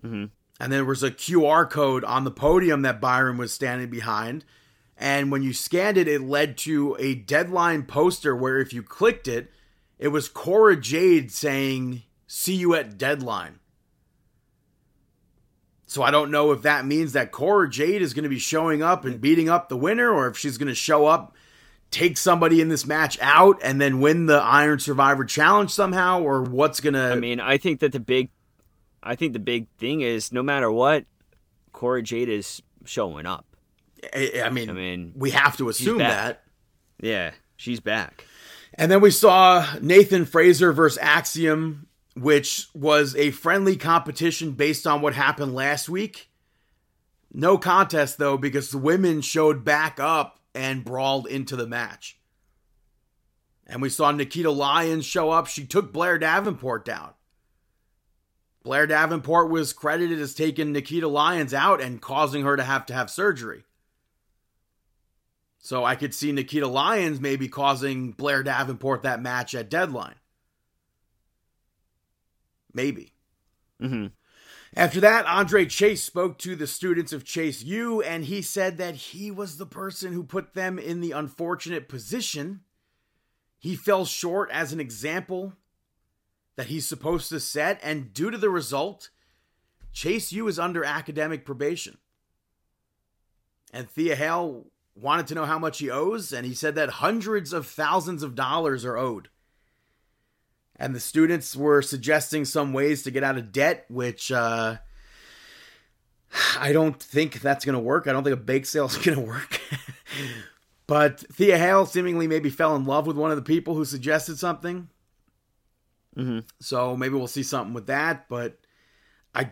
Mhm. And there was a QR code on the podium that Byron was standing behind. And when you scanned it, it led to a deadline poster where if you clicked it, it was Cora Jade saying, See you at deadline. So I don't know if that means that Cora Jade is going to be showing up and beating up the winner, or if she's going to show up, take somebody in this match out, and then win the Iron Survivor Challenge somehow, or what's to. I mean, I think that the big, I think the big thing is no matter what, Cora Jade is showing up. I, I mean, I mean, we have to assume that. Yeah, she's back. And then we saw Nathan Frazer versus Axiom, which was a friendly competition based on what happened last week. No contest, though, because the women showed back up and brawled into the match. And we saw Nikita Lyons show up. She took Blair Davenport down. Blair Davenport was credited as taking Nikita Lyons out and causing her to have to have surgery. So I could see Nikita Lyons maybe causing Blair Davenport that match at deadline. Maybe. hmm After that, Andre Chase spoke to the students of Chase U, and he said that he was the person who put them in the unfortunate position. He fell short as an example that he's supposed to set, and due to the result, Chase U is under academic probation. And Thea Hail wanted to know how much he owes, and he said that hundreds of thousands of dollars are owed. And the students were suggesting some ways to get out of debt, which uh, I don't think that's going to work. I don't think a bake sale is going to work. but Thea Hail seemingly maybe fell in love with one of the people who suggested something. hmm So maybe we'll see something with that, but I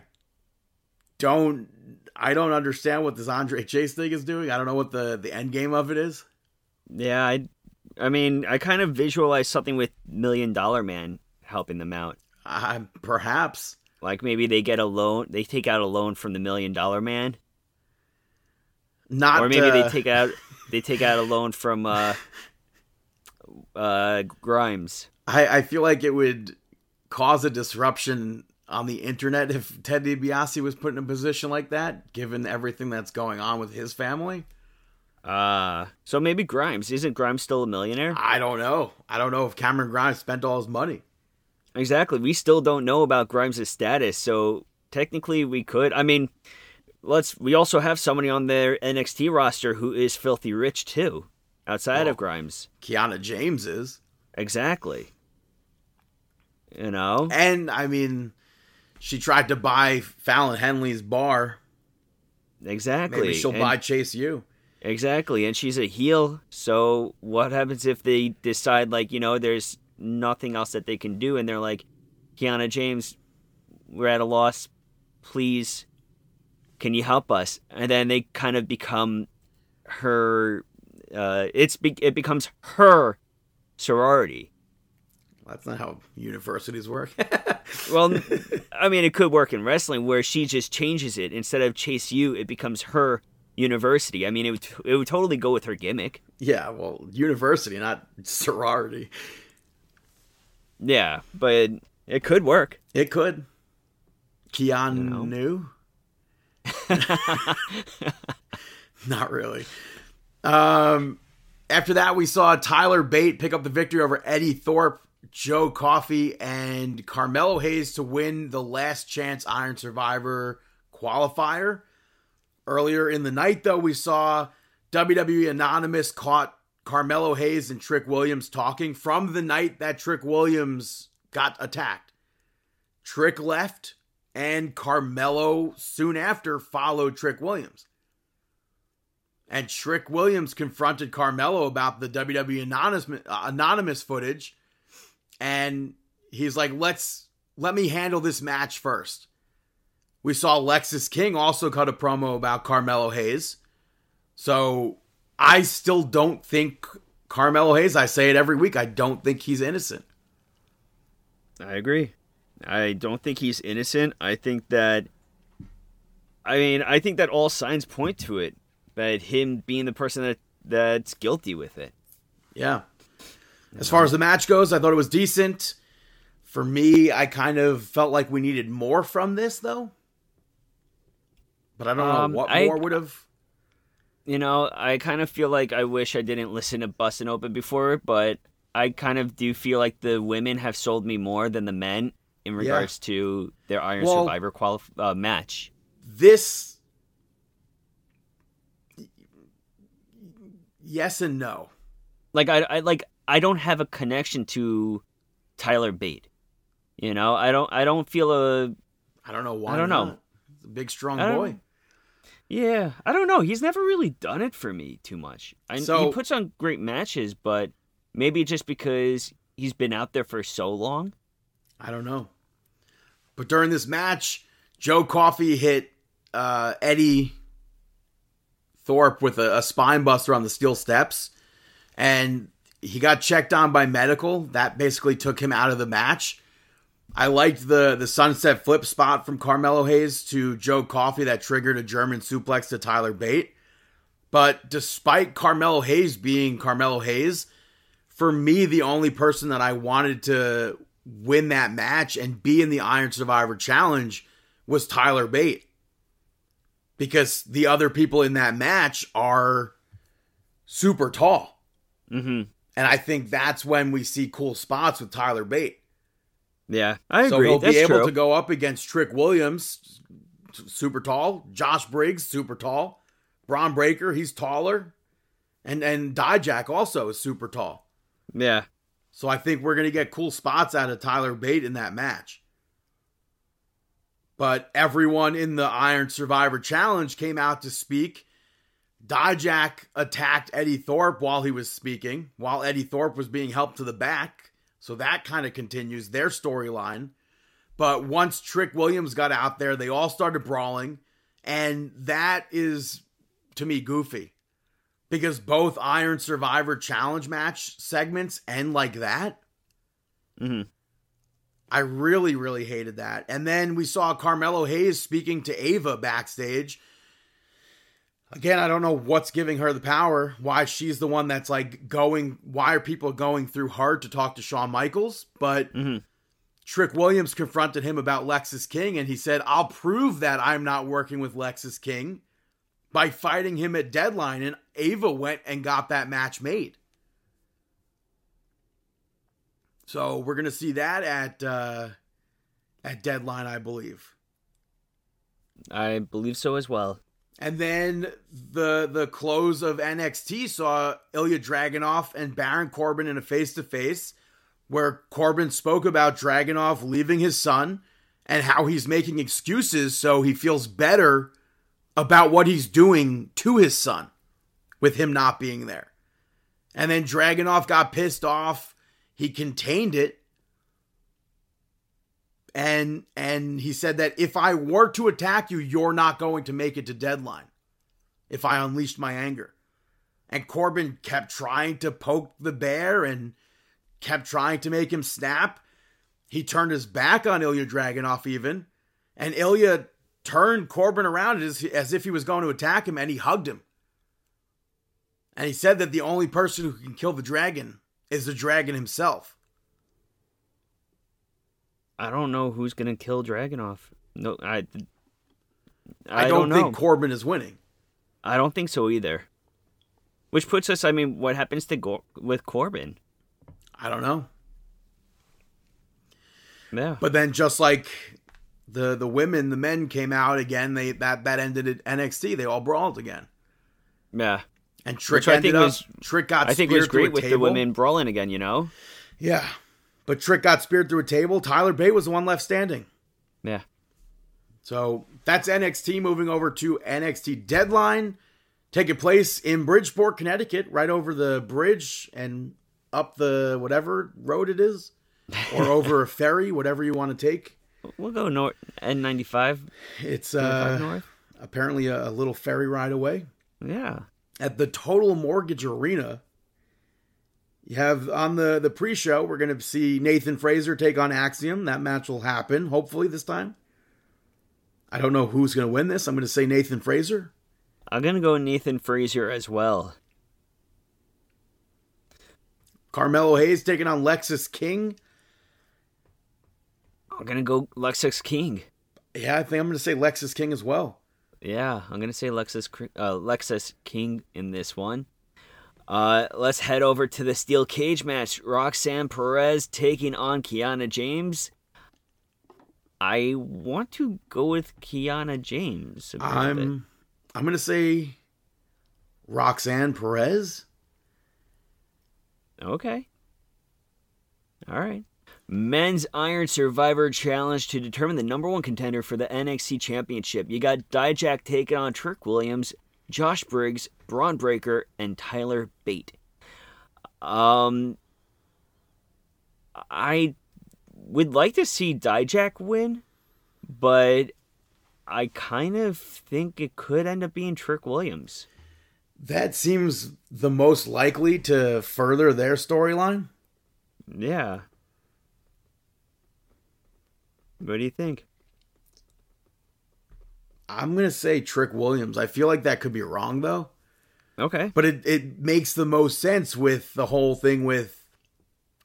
don't I don't understand what this Andre Chase thing is doing. I don't know what the the end game of it is. Yeah, I, I mean, I kind of visualize something with Million Dollar Man helping them out. Uh, perhaps Like maybe they get a loan, they take out a loan from the Million Dollar Man, not or maybe uh, they take out they take out a loan from uh, uh, Grimes. I, I feel like it would cause a disruption on the internet if Ted DiBiase was put in a position like that, given everything that's going on with his family. Uh so maybe Grimes isn't Grimes still a millionaire? I don't know. I don't know if Cameron Grimes spent all his money. Exactly. We still don't know about Grimes' status, so technically we could. I mean, let's. We also have somebody on their NXT roster who is filthy rich too, outside Oh. of Grimes. Kiana James is. Exactly. You know. And I mean, she tried to buy Fallon Henley's bar. Exactly. Maybe she'll And- buy Chase U. Exactly, and she's a heel. So what happens if they decide like you know there's nothing else that they can do, and they're like, Kiana James, we're at a loss. Please, can you help us? And then they kind of become her. Uh, it's be- it becomes her sorority. That's not how universities work. Well, I mean, it could work in wrestling where she just changes it instead of Chase U, it becomes her university. I mean, it would it would totally go with her gimmick. yeah, well, university, not sorority. Yeah, but it could work. It could. Keanu? know. Not really. Um, after that, we saw Tyler Bate pick up the victory over Eddie Thorpe, Joe Coffey, and Carmelo Hayes to win the last chance Iron Survivor qualifier. Earlier in the night, though, we saw WWE Anonymous caught Carmelo Hayes and Trick Williams talking from the night that Trick Williams got attacked. Trick left, and Carmelo soon after followed Trick Williams. And Trick Williams confronted Carmelo about the WWE anonymous uh, anonymous footage, and he's like, "Let's let me handle this match first. We saw Lexis King also cut a promo about Carmelo Hayes, so I still don't think Carmelo Hayes. I say it every week. I don't think he's innocent. I agree. I don't think he's innocent. I think that I mean, I think that all signs point to it. That him being the person that that's guilty with it. Yeah. As far as the match goes, I thought it was decent. For me, I kind of felt like we needed more from this, though. But I don't Um, know what I- more would have. you know, I kind of feel like I wish I didn't listen to Bustin' Open before, but I kind of do feel like the women have sold me more than the men in regards to their Iron Well- Survivor qualif- uh, match. This, yes and no. Like I, I like I don't have a connection to Tyler Bate. You know, I don't I don't feel a I don't know why. I don't know. not. He's a big, strong boy. Yeah, I don't know. He's never really done it for me too much. I, So- he puts on great matches, but maybe just because he's been out there for so long. I don't know. But during this match, Joe Coffey hit uh, Eddie Thorpe with a, a spine buster on the steel steps, and he got checked on by medical. That basically took him out of the match. I liked the the sunset flip spot from Carmelo Hayes to Joe Coffey that triggered a German suplex to Tyler Bate. But despite Carmelo Hayes being Carmelo Hayes, for me, the only person that I wanted to win that match and be in the Iron Survivor Challenge was Tyler Bate. Because the other people in that match are super tall. Mm-hmm. And I think that's when we see cool spots with Tyler Bate. Yeah, I agree. So he'll That's be able true. to go up against Trick Williams, super tall. Josh Briggs, super tall. Bron Breakker, he's taller. And and Dijak also is super tall. Yeah, So I think we're going to get cool spots out of Tyler Bate in that match. But everyone in the Iron Survivor Challenge came out to speak. Dijak attacked Eddie Thorpe while he was speaking, while Eddie Thorpe was being helped to the back. So that kind of continues their storyline. But once Trick Williams got out there, they all started brawling. And that is, to me, goofy because both Iron Survivor Challenge match segments end like that. Mhm. I really, really hated that. And then we saw Carmelo Hayes speaking to Ava backstage. Again, I don't know what's giving her the power, why she's the one that's like going, why are people going through hard to talk to Shawn Michaels? But Mhm. Trick Williams confronted him about Lexis King and he said, I'll prove that I'm not working with Lexis King by fighting him at deadline. And Ava went and got that match made. So we're gonna see that at uh at deadline, I believe. I believe so as well. And then the the close of NXT saw Ilya Dragunov and Baron Corbin in a face to face, where Corbin spoke about Dragunov leaving his son and how he's making excuses so he feels better about what he's doing to his son with him not being there. And then Dragunov got pissed off. He contained it. And and he said that if I were to attack you, you're not going to make it to deadline. If I unleashed my anger. And Corbin kept trying to poke the bear and kept trying to make him snap. He turned his back on Ilya Dragunov even. And Ilya turned Corbin around as, as if he was going to attack him and he hugged him. And he said that the only person who can kill the dragon is the dragon himself. I don't know who's gonna kill Dragunov. No, I. I, I, don't, know. think Corbin is winning. I don't think so either. Which puts us. I mean, what happens to Gor- with Corbin? I don't know. Yeah. But then just like the the women, the men came out again. They that that ended at NXT. They all brawled again. yeah. And Trick Which I ended think up. was- Trick got. I think was great with the women brawling again. You know. Yeah, but Trick got speared through a table. Tyler Bate was the one left standing. Yeah. So that's NXT moving over to NXT Deadline, taking place in Bridgeport, Connecticut, right over the bridge and up the whatever road it is, or over a ferry, whatever you want to take. We'll go north N ninety five It's uh, north. apparently a, a little ferry ride away. Yeah. At the Total Mortgage Arena, you have on the the pre-show. We're going to see Nathan Frazer take on Axiom. That match will happen hopefully this time. I don't know who's going to win this. I'm going to say Nathan Frazer. I'm gonna go Nathan Frazer as well. Carmelo Hayes taking on Lexis King. I'm gonna go Lexis King. Yeah, I think I'm going to say Lexis King as well. Yeah, I'm gonna say Lexis uh, Lexis King in this one. Uh, let's head over to the steel cage match. Roxanne Perez taking on Kiana James. I want to go with Kiana James. I'm I'm gonna say Roxanne Perez. Okay. All right. Men's Iron Survivor Challenge to determine the number one contender for the NXT Championship. You got Dijak taking on Trick Williams, Josh Briggs, Bron Breakker, and Tyler Bate. Um, I would like to see Dijak win, but I kind of think it could end up being Trick Williams. That seems the most likely to further their storyline. Yeah. What do you think? I'm gonna say Trick Williams. I feel like that could be wrong though. Okay. But it, it makes the most sense with the whole thing with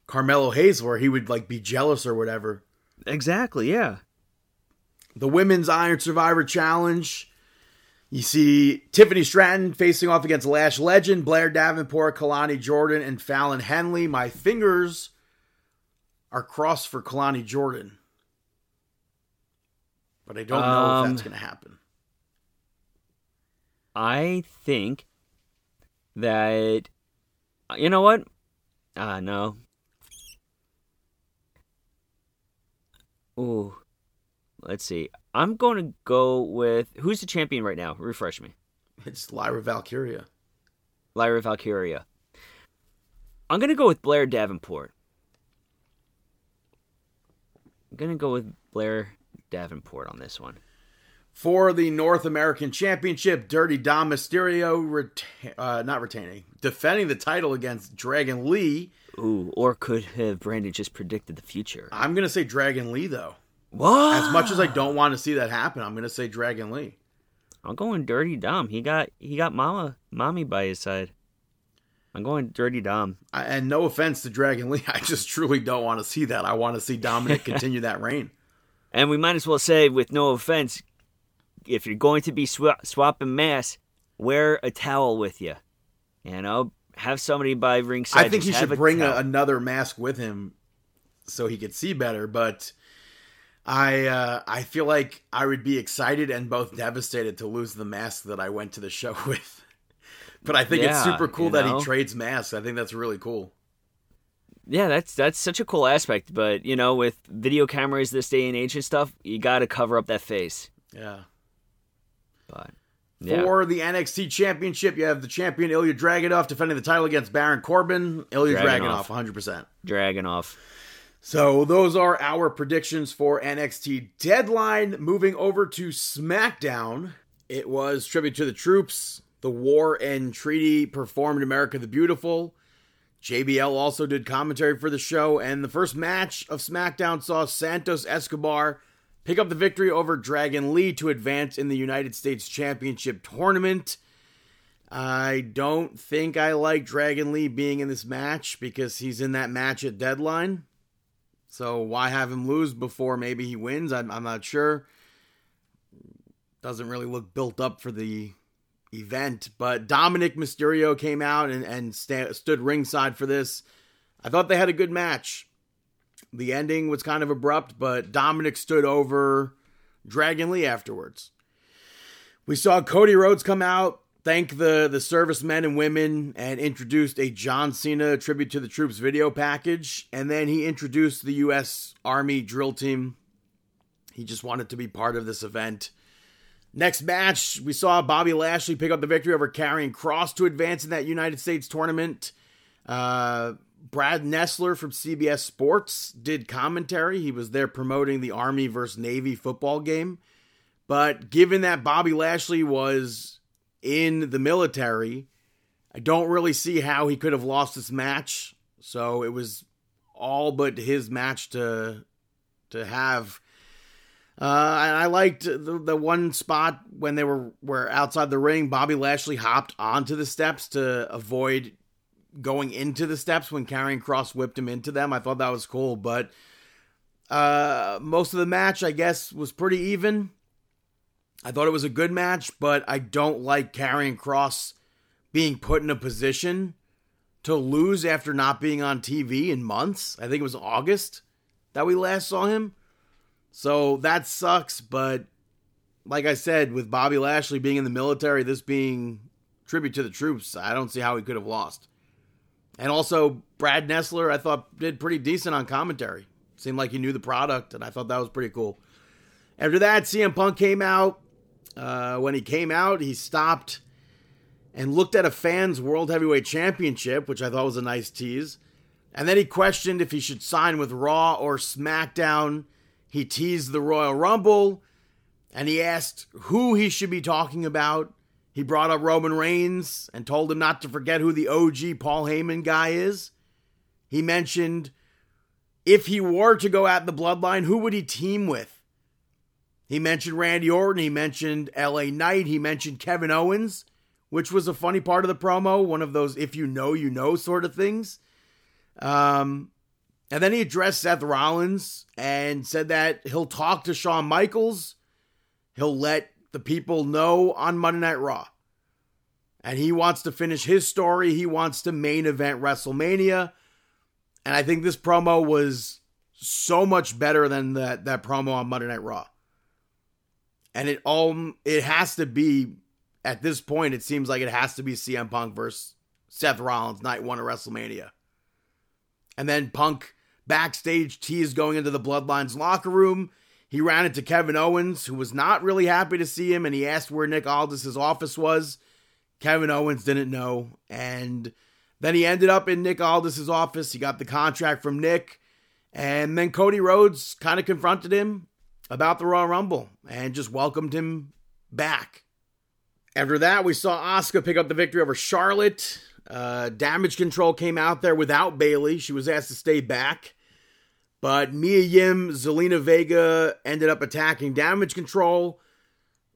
Carmelo Hayes where he would like be jealous or whatever. Exactly, yeah. The women's Iron Survivor Challenge. You see Tiffany Stratton facing off against Lash Legend, Blair Davenport, Kelani Jordan, and Fallon Henley. My fingers are crossed for Kelani Jordan. But I don't know Um, if that's going to happen. I think that you know what? Ah, no. Ooh. Let's see. I'm going to go with who's the champion right now? Refresh me. It's Lyra Valkyria. Lyra Valkyria. I'm going to go with Blair Davenport. I'm going to go with Blair Davenport on this one. For the North American Championship, Dirty Dom Mysterio, reta- uh, not retaining, defending the title against Dragon Lee. Ooh, or could have Brandon just predicted the future? I'm going to say Dragon Lee, though. What? As much as I don't want to see that happen, I'm going to say Dragon Lee. I'm going Dirty Dom. He got he got Mama Mommy by his side. I'm going Dirty Dom. I, and no offense to Dragon Lee, I just truly don't want to see that. I want to see Dominic continue that reign. And we might as well say, with no offense, if you're going to be swa- swapping masks, wear a towel with you. You know, have somebody by ringside. I think he should bring a, another mask with him so he could see better. But I uh, I feel like I would be excited and both devastated to lose the mask that I went to the show with. But I think it's super cool that know? he trades masks. I think that's really cool. Yeah, that's that's such a cool aspect. But you know, with video cameras this day and age and stuff, you got to cover up that face. Yeah. But yeah, For the NXT Championship, you have the champion Ilya Dragunov defending the title against Baron Corbin. Ilya Dragunov. Dragunov, 100%. dragging off. So those are our predictions for NXT Deadline. Moving over to SmackDown, it was tribute to the troops. The War and Treaty performed America the Beautiful. JBL also did commentary for the show, and the first match of SmackDown saw Santos Escobar pick up the victory over Dragon Lee to advance in the United States Championship tournament. I don't think I like Dragon Lee being in this match because he's in that match at deadline. So why have him lose before maybe he wins? I'm, I'm not sure. Doesn't really look built up for the event. But Dominic Mysterio came out and, and sta- stood ringside for this. I thought they had a good match. The ending was kind of abrupt, but Dominic stood over Dragon Lee afterwards. We saw Cody Rhodes come out, thank the, the servicemen and women, and introduced a John Cena tribute to the troops video package. And then he introduced the U.S. Army drill team. He just wanted to be part of this event. Next match, we saw Bobby Lashley pick up the victory over Karrion Kross to advance in that United States tournament. Uh, Brad Nessler from CBS Sports did commentary. He was there promoting the Army versus Navy football game. But given that Bobby Lashley was in the military, I don't really see how he could have lost this match. So it was all but his match to to have. Uh, and I liked the, the one spot when they were were outside the ring. Bobby Lashley hopped onto the steps to avoid going into the steps when Karrion Kross whipped him into them. I thought that was cool, but uh, most of the match, I guess, was pretty even. I thought it was a good match, but I don't like Karrion Kross being put in a position to lose after not being on TV in months. I think it was August that we last saw him. So that sucks, but like I said, with Bobby Lashley being in the military, this being tribute to the troops, I don't see how he could have lost. And also, Brad Nessler, I thought did pretty decent on commentary. Seemed like he knew the product, and I thought that was pretty cool. After that, CM Punk came out. Uh, when he came out, he stopped and looked at a fans World Heavyweight Championship, which I thought was a nice tease. And then he questioned if he should sign with Raw or SmackDown. He teased the Royal Rumble and he asked who he should be talking about. He brought up Roman Reigns and told him not to forget who the OG Paul Heyman guy is. He mentioned if he were to go at the bloodline, who would he team with? He mentioned Randy Orton. He mentioned LA Knight. He mentioned Kevin Owens, which was a funny part of the promo, one of those if you know, you know sort of things. Um, and then he addressed Seth Rollins and said that he'll talk to Shawn Michaels. He'll let the people know on Monday Night Raw. And he wants to finish his story. He wants to main event WrestleMania. And I think this promo was so much better than that, that promo on Monday Night Raw. And it all it has to be at this point, it seems like it has to be CM Punk versus Seth Rollins night one of WrestleMania. And then Punk backstage teased going into the Bloodlines locker room. He ran into Kevin Owens, who was not really happy to see him, and he asked where Nick Aldis' office was. Kevin Owens didn't know. And then he ended up in Nick Aldis' office. He got the contract from Nick. And then Cody Rhodes kind of confronted him about the Royal Rumble and just welcomed him back. After that, we saw Asuka pick up the victory over Charlotte. Uh, damage control came out there without Bayley. She was asked to stay back. But Mia Yim, Zelina Vega ended up attacking damage control.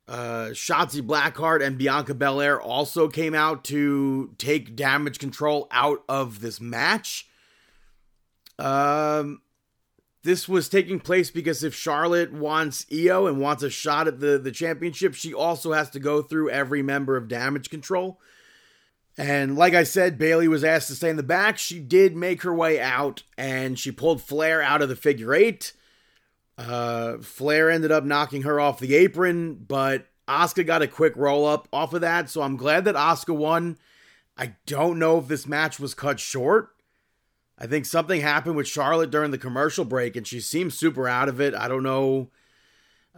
Uh, Shotzi Blackheart and Bianca Belair also came out to take damage control out of this match. Um, this was taking place because if Charlotte wants Io and wants a shot at the, the championship, she also has to go through every member of damage control. And like I said, Bayley was asked to stay in the back. She did make her way out and she pulled Flair out of the figure eight. Uh, Flair ended up knocking her off the apron, but Asuka got a quick roll up off of that. So I'm glad that Asuka won. I don't know if this match was cut short. I think something happened with Charlotte during the commercial break and she seemed super out of it. I don't know.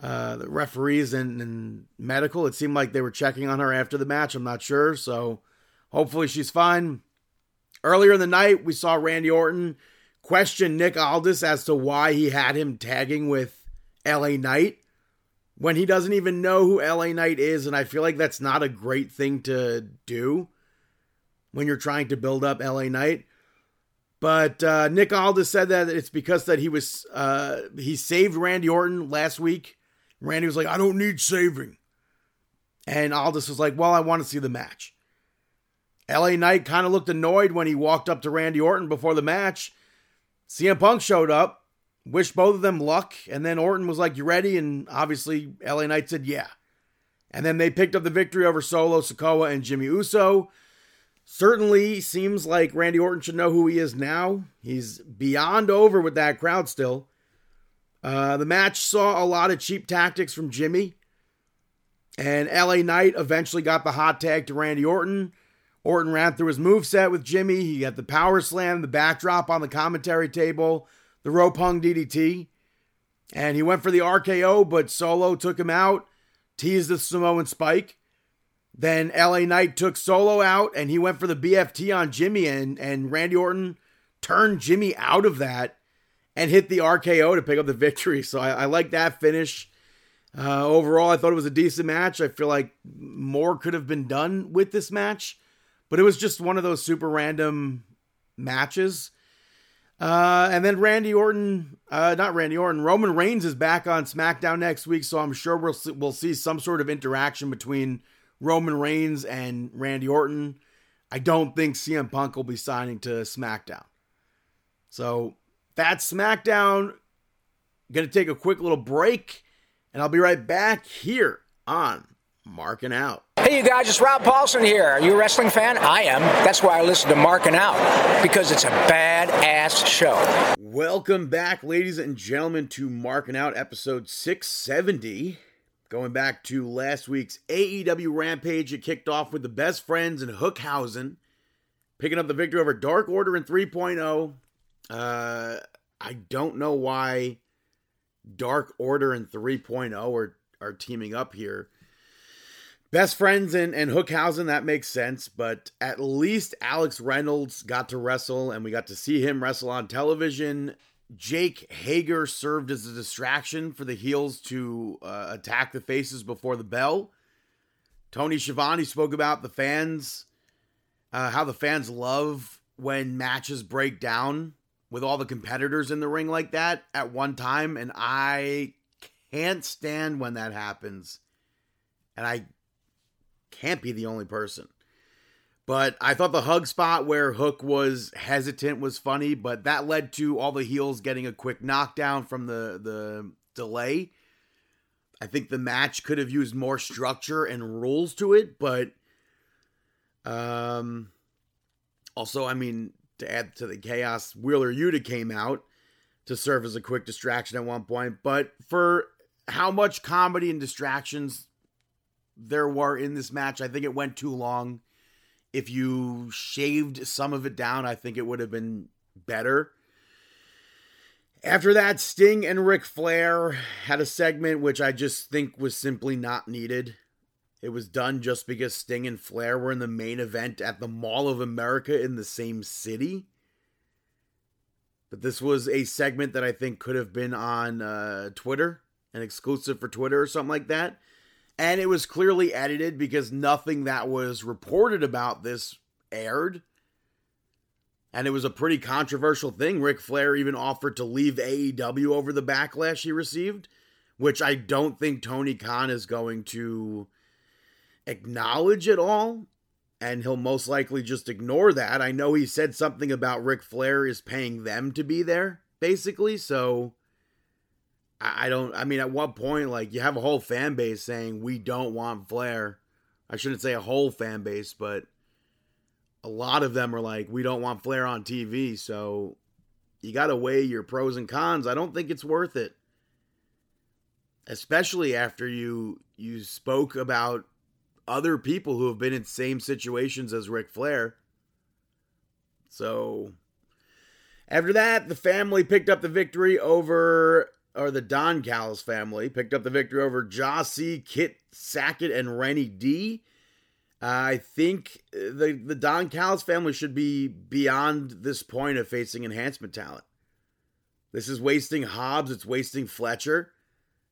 Uh, the referees and, and medical, it seemed like they were checking on her after the match. I'm not sure. So Hopefully she's fine. Earlier in the night, we saw Randy Orton question Nick Aldis as to why he had him tagging with LA Knight when he doesn't even know who LA Knight is. And I feel like that's not a great thing to do when you're trying to build up LA Knight. But uh, Nick Aldis said that it's because that he was uh, he saved Randy Orton last week. Randy was like, I don't need saving. And Aldis was like, Well, I want to see the match. LA Knight kind of looked annoyed when he walked up to Randy Orton before the match. CM Punk showed up, wished both of them luck, and then Orton was like, You ready? And obviously, LA Knight said, Yeah. And then they picked up the victory over Solo, Sikoa, and Jimmy Uso. Certainly seems like Randy Orton should know who he is now. He's beyond over with that crowd still. Uh, the match saw a lot of cheap tactics from Jimmy. And LA Knight eventually got the hot tag to Randy Orton. Orton ran through his move set with Jimmy. He got the power slam, the backdrop on the commentary table, the rope hung DDT. And he went for the RKO, but Solo took him out, teased the Samoan spike. Then LA Knight took Solo out and he went for the BFT on Jimmy, and, and Randy Orton turned Jimmy out of that and hit the RKO to pick up the victory. So I, I like that finish. Uh, overall, I thought it was a decent match. I feel like more could have been done with this match but it was just one of those super random matches. Uh, and then Randy Orton, uh, not Randy Orton, Roman Reigns is back on SmackDown next week, so I'm sure we'll see, we'll see some sort of interaction between Roman Reigns and Randy Orton. I don't think CM Punk will be signing to SmackDown. So that's SmackDown. Going to take a quick little break, and I'll be right back here on Marking Out. Hey, you guys, it's Rob Paulsen here. Are you a wrestling fan? I am. That's why I listen to Marking Out, because it's a badass show. Welcome back, ladies and gentlemen, to Marking Out episode 670. Going back to last week's AEW Rampage, it kicked off with the best friends in Hookhausen, picking up the victory over Dark Order in 3.0. Uh, I don't know why Dark Order and 3.0 are, are teaming up here. Best friends and, and Hookhausen, that makes sense, but at least Alex Reynolds got to wrestle and we got to see him wrestle on television. Jake Hager served as a distraction for the heels to uh, attack the faces before the bell. Tony Schiavone spoke about the fans, uh, how the fans love when matches break down with all the competitors in the ring like that at one time, and I can't stand when that happens. And I can't be the only person. But I thought the hug spot where Hook was hesitant was funny, but that led to all the heels getting a quick knockdown from the the delay. I think the match could have used more structure and rules to it, but um also, I mean, to add to the chaos, Wheeler Yuta came out to serve as a quick distraction at one point, but for how much comedy and distractions there were in this match, I think it went too long if you shaved some of it down, I think it would have been better. After that, Sting and Ric Flair had a segment which I just think was simply not needed. It was done just because Sting and Flair were in the main event at the Mall of America in the same city. But this was a segment that I think could have been on uh, Twitter, an exclusive for Twitter or something like that. And it was clearly edited because nothing that was reported about this aired. And it was a pretty controversial thing. Ric Flair even offered to leave AEW over the backlash he received, which I don't think Tony Khan is going to acknowledge at all. And he'll most likely just ignore that. I know he said something about Ric Flair is paying them to be there, basically. So I don't. I mean, at what point, like, you have a whole fan base saying we don't want Flair. I shouldn't say a whole fan base, but a lot of them are like, we don't want Flair on TV. So you got to weigh your pros and cons. I don't think it's worth it, especially after you you spoke about other people who have been in same situations as Ric Flair. So after that, the family picked up the victory over or the Don Callis family picked up the victory over Jossie, Kit Sackett, and Rennie D. Uh, I think uh, the the Don Callis family should be beyond this point of facing enhancement talent. This is wasting Hobbs, it's wasting Fletcher,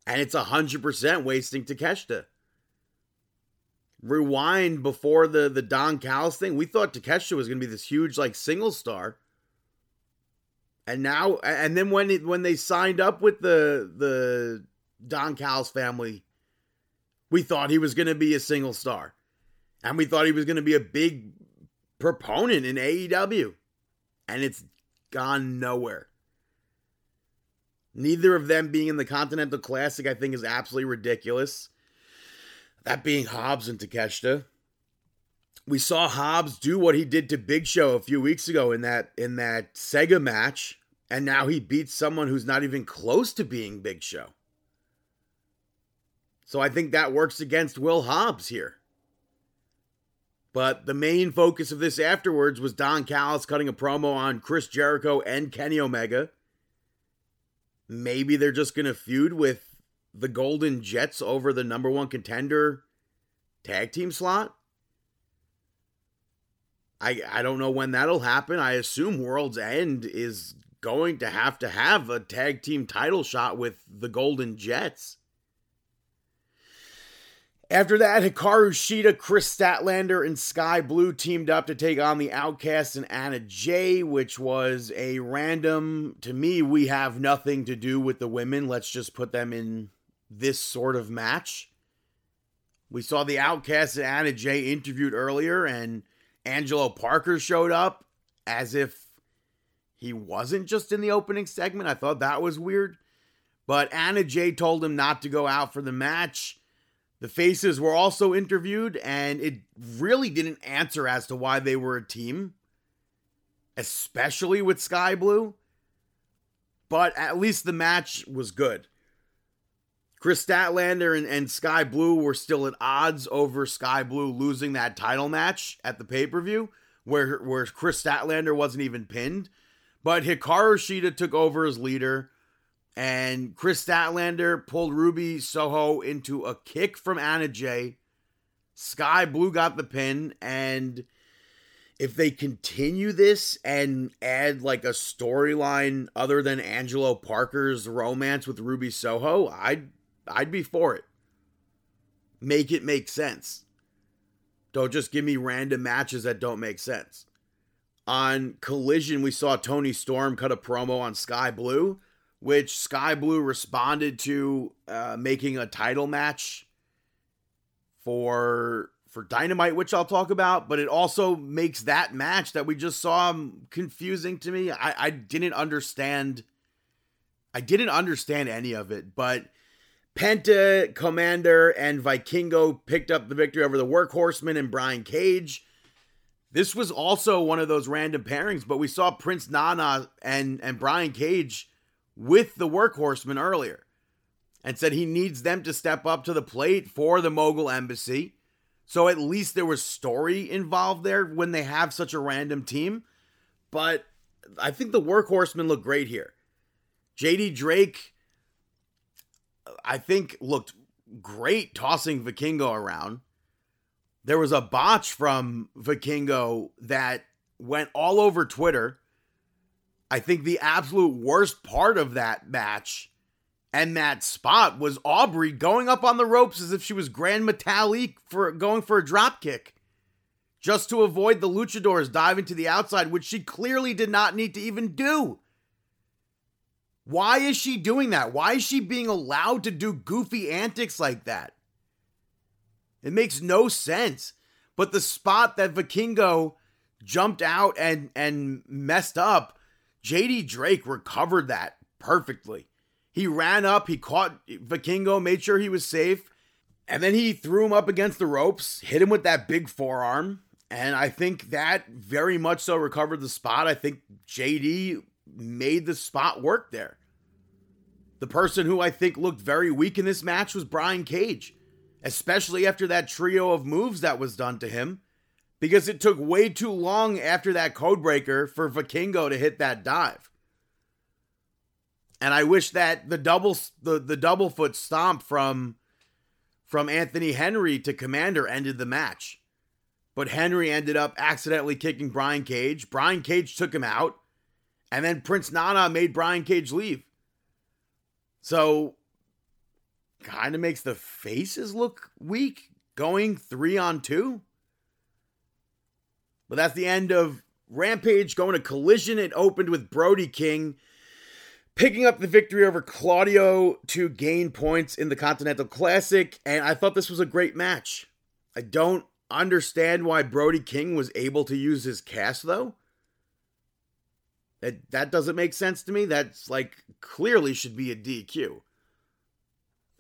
and it's hundred percent wasting Takeshita. Rewind before the the Don Callis thing, we thought Takeshita was going to be this huge like single star and now and then when it, when they signed up with the the Don Callis family, we thought he was going to be a single star, and we thought he was going to be a big proponent in AEW, and it's gone nowhere. Neither of them being in the Continental Classic, I think, is absolutely ridiculous. That being Hobbs and Takeshita. We saw Hobbs do what he did to Big Show a few weeks ago in that in that Sega match, and now he beats someone who's not even close to being Big Show. So I think that works against Will Hobbs here. But the main focus of this afterwards was Don Callis cutting a promo on Chris Jericho and Kenny Omega. Maybe they're just going to feud with the Golden Jets over the number one contender tag team slot. I I don't know when that'll happen. I assume World's End is going to have to have a tag team title shot with the Golden Jets. After that, Hikaru Shida, Kris Statlander, and Skye Blue teamed up to take on the Outcasts and Anna Jay, which was a random. To me, we have nothing to do with the women. Let's just put them in this sort of match. We saw the Outcasts and Anna Jay interviewed earlier, and Angelo Parker showed up as if he wasn't just in the opening segment. I thought that was weird. But Anna Jay told him not to go out for the match. The faces were also interviewed, and it really didn't answer as to why they were a team, especially with Skye Blue. But at least the match was good. Kris Statlander and, and Skye Blue were still at odds over Skye Blue losing that title match at the pay per view, where, where Kris Statlander wasn't even pinned. But Hikaru Shida took over as leader, and Kris Statlander pulled Ruby Soho into a kick from Anna Jay. Skye Blue got the pin, and if they continue this and add like a storyline other than Angelo Parker's romance with Ruby Soho, I'd I'd be for it. Make it make sense. Don't just give me random matches that don't make sense. On Collision, we saw Toni Storm cut a promo on Skye Blue, which Skye Blue responded to uh, making a title match for for Dynamite, which I'll talk about, but it also makes that match that we just saw confusing to me. I, I didn't understand. I didn't understand any of it, but Penta, Commander, and Vikingo picked up the victory over the Workhorsemen and Brian Cage. This was also one of those random pairings, but we saw Prince Nana and, and Brian Cage with the Workhorsemen earlier and said he needs them to step up to the plate for the Mogul Embassy. So at least there was story involved there when they have such a random team. But I think the workhorsemen look great here. JD Drake, I think, looked great tossing Vikingo around. There was a botch from Vikingo that went all over Twitter. I think the absolute worst part of that match and that spot was Aubrey going up on the ropes as if she was Grand Metalik for going for a drop kick. Just to avoid the luchadors diving to the outside, which she clearly did not need to even do. Why is she doing that? Why is she being allowed to do goofy antics like that? It makes no sense. But the spot that Vikingo jumped out and and messed up, JD Drake recovered that perfectly. He ran up, he caught Vikingo, made sure he was safe, and then he threw him up against the ropes, hit him with that big forearm. And I think that very much so recovered the spot. I think JD made the spot work there. The person who I think looked very weak in this match was Brian Cage, especially after that trio of moves that was done to him, because it took way too long after that codebreaker for Vikingo to hit that dive. And I wish that the double the, the double foot stomp from from Anthony Henry to Commander ended the match. But Henry ended up accidentally kicking Brian Cage. Brian Cage took him out. And then Prince Nana made Brian Cage leave. So kind of makes the faces look weak going 3 on 2. But that's the end of Rampage going to collision. It opened with Brody King picking up the victory over Claudio to gain points in the Continental Classic, and I thought this was a great match. I don't understand why Brody King was able to use his cast though. That that doesn't make sense to me. That's like clearly should be a DQ.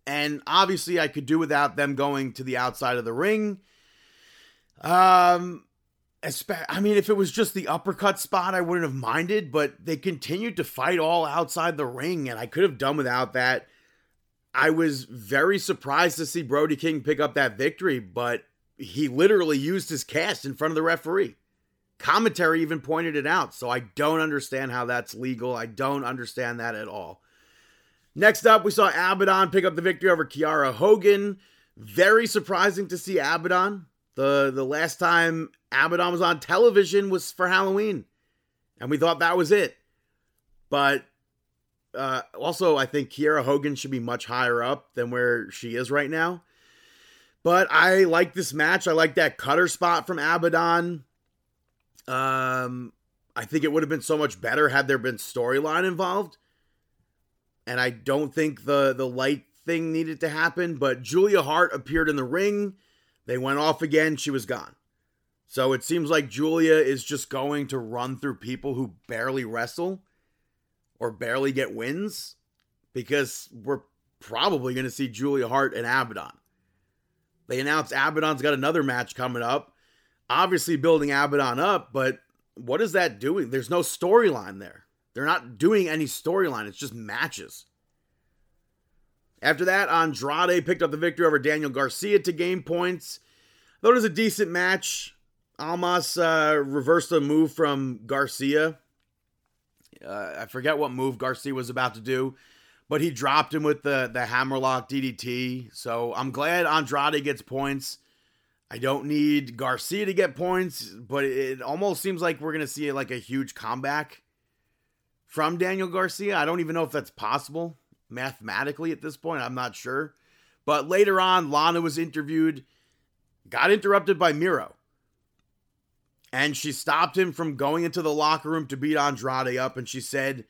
And obviously I could do without them going to the outside of the ring. Um I mean, if it was just the uppercut spot, I wouldn't have minded, but they continued to fight all outside the ring, and I could have done without that. I was very surprised to see Brody King pick up that victory, but he literally used his cast in front of the referee. Commentary even pointed it out, so I don't understand how that's legal. I don't understand that at all. Next up, we saw Abaddon pick up the victory over Kiera Hogan. Very surprising to see Abaddon. The the last time Abaddon was on television was for Halloween, and we thought that was it. But uh, also, I think Kiera Hogan should be much higher up than where she is right now. But I like this match. I like that cutter spot from Abaddon. Um, I think it would have been so much better had there been storyline involved. And I don't think the the light thing needed to happen. But Julia Hart appeared in the ring. They went off again. She was gone. So it seems like Julia is just going to run through people who barely wrestle or barely get wins because we're probably going to see Julia Hart and Abaddon. They announced Abaddon's got another match coming up. Obviously, building Abaddon up, but what is that doing? There's no storyline there. They're not doing any storyline, it's just matches. After that, Andrade picked up the victory over Daniel Garcia to gain points. Though it was a decent match, Almas uh, reversed a move from Garcia. Uh, I forget what move Garcia was about to do, but he dropped him with the the hammerlock DDT. So I'm glad Andrade gets points. I don't need Garcia to get points, but it almost seems like we're gonna see like a huge comeback from Daniel Garcia. I don't even know if that's possible mathematically at this point. I'm not sure. But later on, Lana was interviewed, got interrupted by Miro. And she stopped him from going into the locker room to beat Andrade up. And she said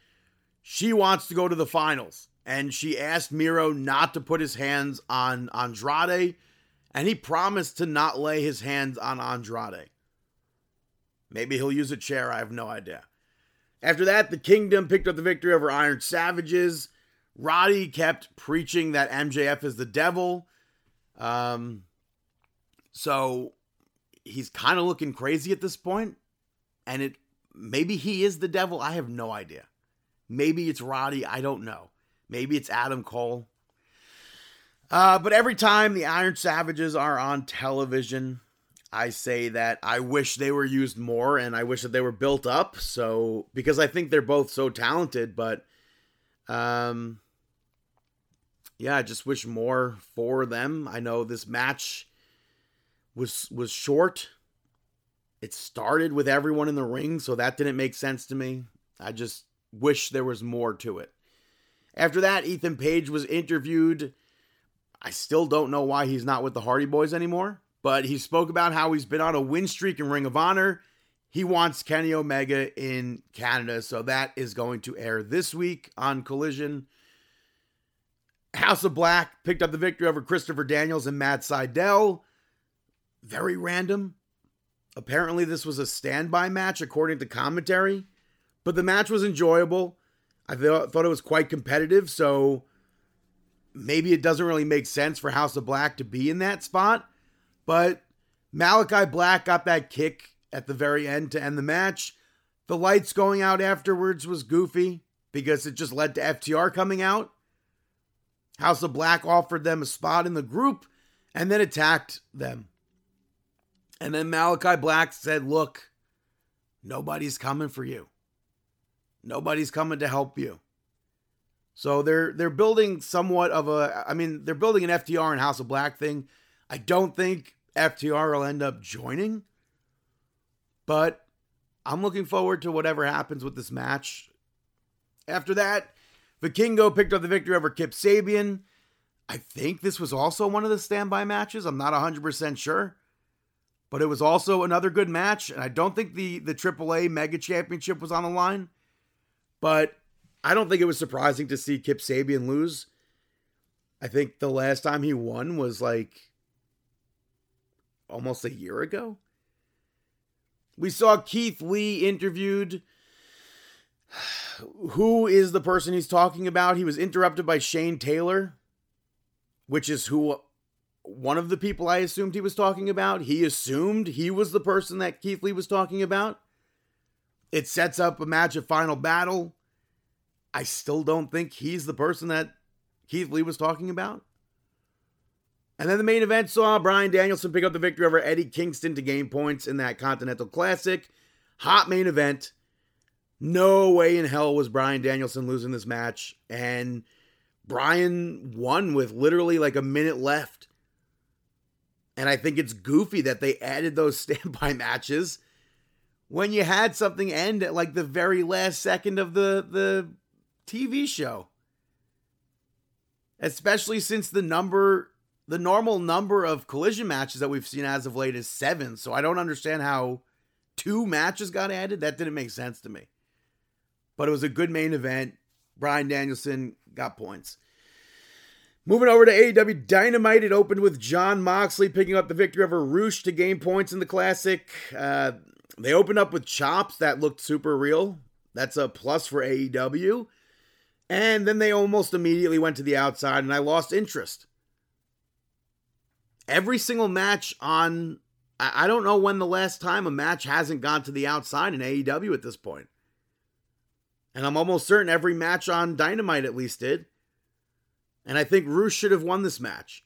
she wants to go to the finals. And she asked Miro not to put his hands on Andrade. And he promised to not lay his hands on Andrade. Maybe he'll use a chair. I have no idea. After that, the Kingdom picked up the victory over Iron Savages. Roddy kept preaching that MJF is the devil. Um, so he's kind of looking crazy at this point, and it maybe he is the devil. I have no idea. Maybe it's Roddy. I don't know. Maybe it's Adam Cole. Uh, but every time the Iron Savages are on television, I say that I wish they were used more and I wish that they were built up. So, because I think they're both so talented, but um, yeah, I just wish more for them. I know this match was was short. It started with everyone in the ring, so that didn't make sense to me. I just wish there was more to it. After that, Ethan Page was interviewed. I still don't know why he's not with the Hardy Boys anymore, but he spoke about how he's been on a win streak in Ring of Honor. He wants Kenny Omega in Canada, so that is going to air this week on Collision. House of Black picked up the victory over Christopher Daniels and Matt Sydal. Very random. Apparently, this was a standby match according to commentary, but the match was enjoyable. I th- thought it was quite competitive, so maybe it doesn't really make sense for House of Black to be in that spot. But Malachi Black got that kick at the very end to end the match. The lights going out afterwards was goofy because it just led to FTR coming out. House of Black offered them a spot in the group and then attacked them. And then Malachi Black said, Look, nobody's coming for you. Nobody's coming to help you. So they're they're building somewhat of a I mean, they're building an FTR and House of Black thing. I don't think FTR will end up joining. But I'm looking forward to whatever happens with this match. After that, Vikingo picked up the victory over Kip Sabian. I think this was also one of the standby matches. I'm not 100% sure. But it was also another good match. And I don't think the, the AAA Mega Championship was on the line. But I don't think it was surprising to see Kip Sabian lose. I think the last time he won was like almost a year ago. We saw Keith Lee interviewed who is the person he's talking about? He was interrupted by Shane Taylor, which is who one of the people I assumed he was talking about. He assumed he was the person that Keith Lee was talking about. It sets up a match of final battle. I still don't think he's the person that Keith Lee was talking about. And then the main event saw Bryan Danielson pick up the victory over Eddie Kingston to gain points in that Continental Classic. Hot main event. No way in hell was Bryan Danielson losing this match. And Bryan won with literally like a minute left. And I think it's goofy that they added those standby matches when you had something end at like the very last second of the, the TV show. Especially since the number, the normal number of collision matches that we've seen as of late is seven. So I don't understand how two matches got added. That didn't make sense to me but it was a good main event. Bryan Danielson got points. Moving over to AEW Dynamite, it opened with Jon Moxley picking up the victory over Rush to gain points in the Classic. Uh, they opened up with chops that looked super real. That's a plus for AEW. And then they almost immediately went to the outside, and I lost interest. every single match on. I don't know when the last time a match hasn't gone to the outside in AEW at this point. And I'm almost certain every match on Dynamite at least did. And I think Rush should have won this match.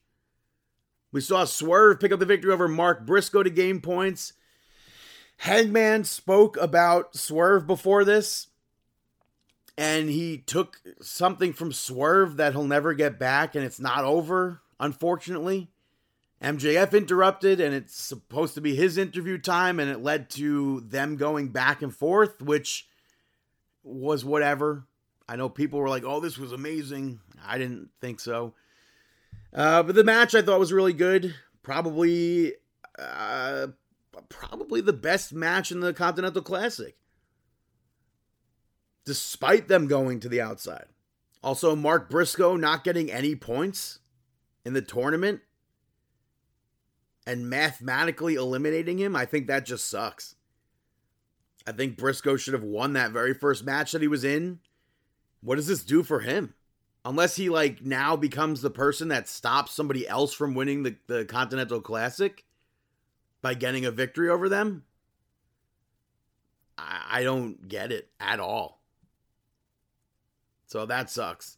We saw Swerve pick up the victory over Mark Briscoe to game points. Hangman spoke about Swerve before this, and he took something from Swerve that he'll never get back, and it's not over, unfortunately. MJF interrupted, and it's supposed to be his interview time, and it led to them going back and forth, which was whatever. I know people were like, oh, this was amazing. I didn't think so. Uh, but the match I thought was really good. Probably, uh, probably the best match in the Continental Classic. Despite them going to the outside. Also, Mark Briscoe not getting any points in the tournament and mathematically eliminating him, I think that just sucks. I think Briscoe should have won that very first match that he was in. What does this do for him? Unless he like now becomes the person that stops somebody else from winning the, the Continental Classic by getting a victory over them. I, I don't get it at all. So that sucks.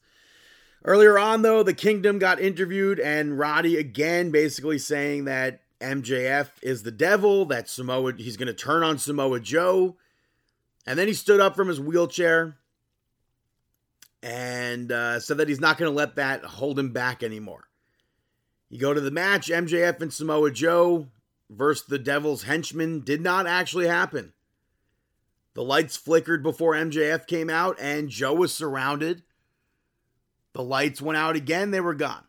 Earlier on, though, the Kingdom got interviewed, and Roddy again basically saying that MJF is the devil, that Samoa, he's going to turn on Samoa Joe. And then he stood up from his wheelchair and uh, said that he's not going to let that hold him back anymore. You go to the match, MJF and Samoa Joe versus the Devil's Henchman did not actually happen. The lights flickered before MJF came out, and Joe was surrounded. The lights went out again, they were gone.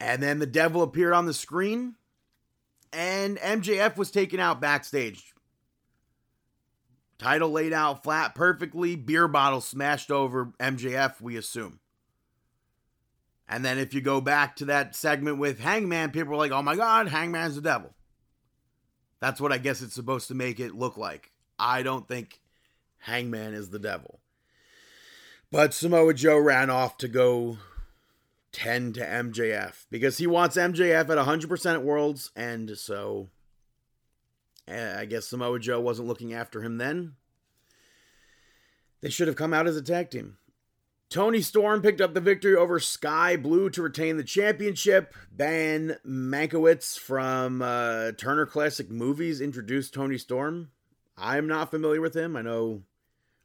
And then the devil appeared on the screen, and MJF was taken out backstage. Title laid out flat perfectly, beer bottle smashed over MJF, we assume. And then if you go back to that segment with Hangman, people are like, oh my God, Hangman's the devil. That's what I guess it's supposed to make it look like. I don't think Hangman is the devil. But Samoa Joe ran off to go 10 to MJF because he wants MJF at 100% at Worlds. And so eh, I guess Samoa Joe wasn't looking after him then. They should have come out as a tag team. Toni Storm picked up the victory over Skye Blue to retain the championship. Ben Mankiewicz from uh, Turner Classic Movies introduced Toni Storm. I'm not familiar with him. I know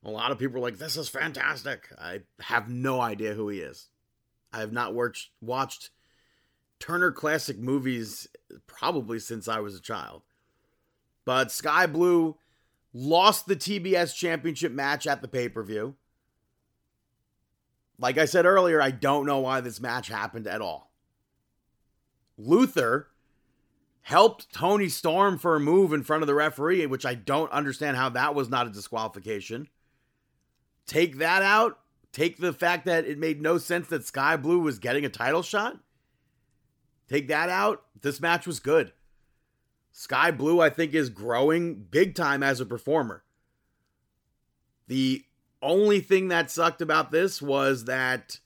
a lot of people are like, this is fantastic. I have no idea who he is. I have not watched, watched Turner Classic Movies probably since I was a child. But Skye Blue lost the TBS championship match at the pay per view. Like I said earlier, I don't know why this match happened at all. Luther helped Toni Storm for a move in front of the referee, which I don't understand how that was not a disqualification. Take that out. Take the fact that it made no sense that Skye Blue was getting a title shot. Take that out. This match was good. Skye Blue, I think, is growing big time as a performer. The only thing that sucked about this was that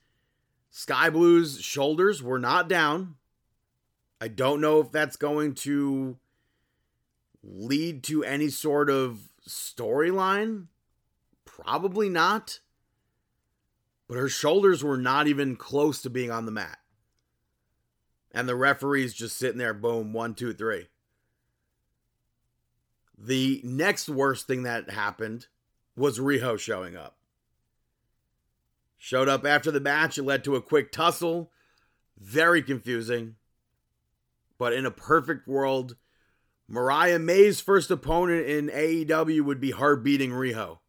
Skye Blue's shoulders were not down. I don't know if that's going to lead to any sort of storyline. Probably not. But her shoulders were not even close to being on the mat. And the referee's just sitting there, boom, one, two, three. The next worst thing that happened was Riho showing up. Showed up after the match. It led to a quick tussle. Very confusing. But in a perfect world, Mariah May's first opponent in AEW would be her beating Riho.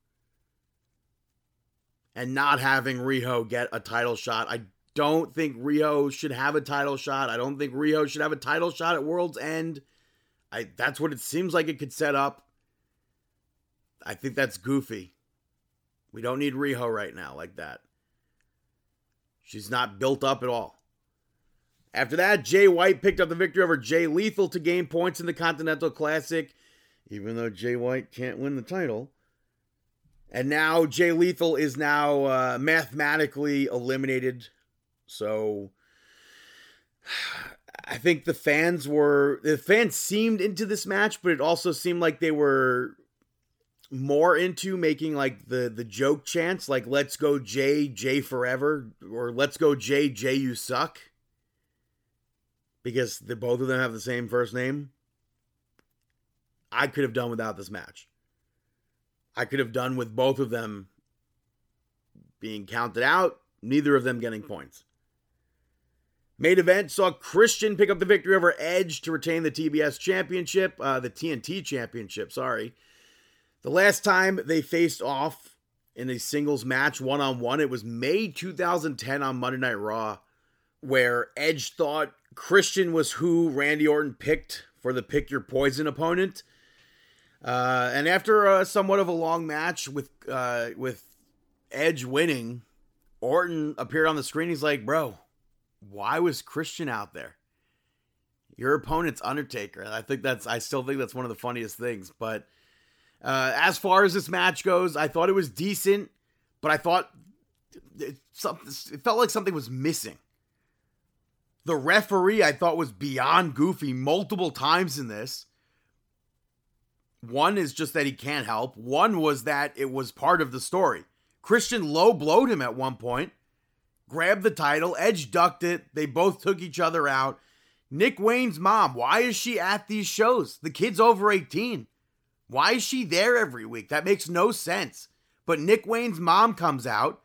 And not having Riho get a title shot. I don't think Riho should have a title shot. I don't think Riho should have a title shot at World's End. I that's what it seems like it could set up. I think that's goofy. We don't need Riho right now like that. She's not built up at all. After that, Jay White picked up the victory over Jay Lethal to gain points in the Continental Classic, even though Jay White can't win the title. And now Jay Lethal is now uh, mathematically eliminated. So I think the fans were the fans seemed into this match, but it also seemed like they were more into making like the the joke chants like let's go Jay Jay forever or let's go Jay Jay you suck because the both of them have the same first name I could have done without this match I could have done with both of them being counted out neither of them getting points Main event saw Christian pick up the victory over Edge to retain the TBS championship, uh, the TNT championship, sorry. The last time they faced off in a singles match one on one, it was May 2010 on Monday Night Raw, where Edge thought Christian was who Randy Orton picked for the pick your poison opponent. Uh, and after uh, somewhat of a long match with uh, with Edge winning, Orton appeared on the screen. He's like, "Bro, why was Christian out there? Your opponent's Undertaker." I think that's I still think that's one of the funniest things. But uh, as far as this match goes, I thought it was decent, but I thought it, it felt like something was missing. The referee I thought was beyond goofy multiple times in this. One is just that he can't help. One was that it was part of the story. Christian low blowed him at one point, grabbed the title, Edge ducked it. They both took each other out. Nick Wayne's mom, why is she at these shows? The kid's over 18. Why is she there every week? That makes no sense. But Nick Wayne's mom comes out,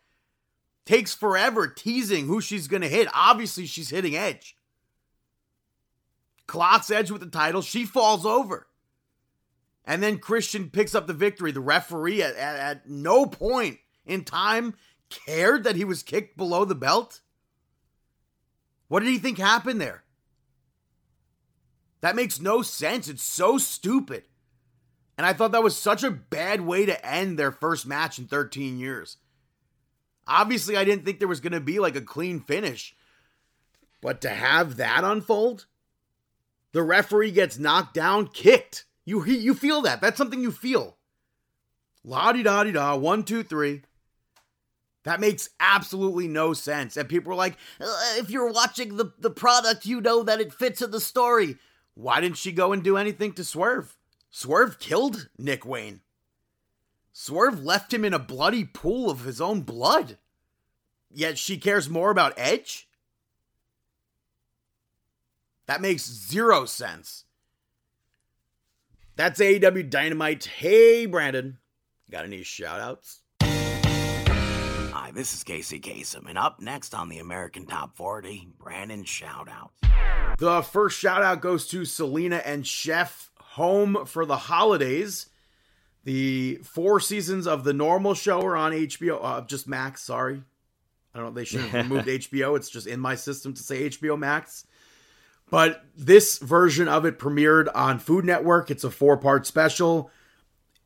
takes forever teasing who she's going to hit. Obviously, she's hitting Edge. Clocks Edge with the title. She falls over. And then Christian picks up the victory. The referee at, at, at no point in time cared that he was kicked below the belt. What did he think happened there? That makes no sense. It's so stupid. And I thought that was such a bad way to end their first match in 13 years. Obviously, I didn't think there was going to be like a clean finish. But to have that unfold, the referee gets knocked down, kicked. You you feel that. That's something you feel. La di da di da, one, two, three. That makes absolutely no sense. And people are like, if you're watching the, the product, you know that it fits in the story. Why didn't she go and do anything to swerve? Swerve killed Nick Wayne. Swerve left him in a bloody pool of his own blood. Yet she cares more about Edge? That makes zero sense. That's AEW Dynamite. Hey, Brandon. Got any shout outs? Hi, this is Casey Kasem, and up next on the American Top 40, Brandon Shoutouts. The first shout out goes to Selena and Chef Home for the Holidays. The four seasons of the normal show are on HBO, uh, just Max, sorry. I don't know, they should have removed HBO. It's just in my system to say HBO Max. But this version of it premiered on Food Network. It's a four part special.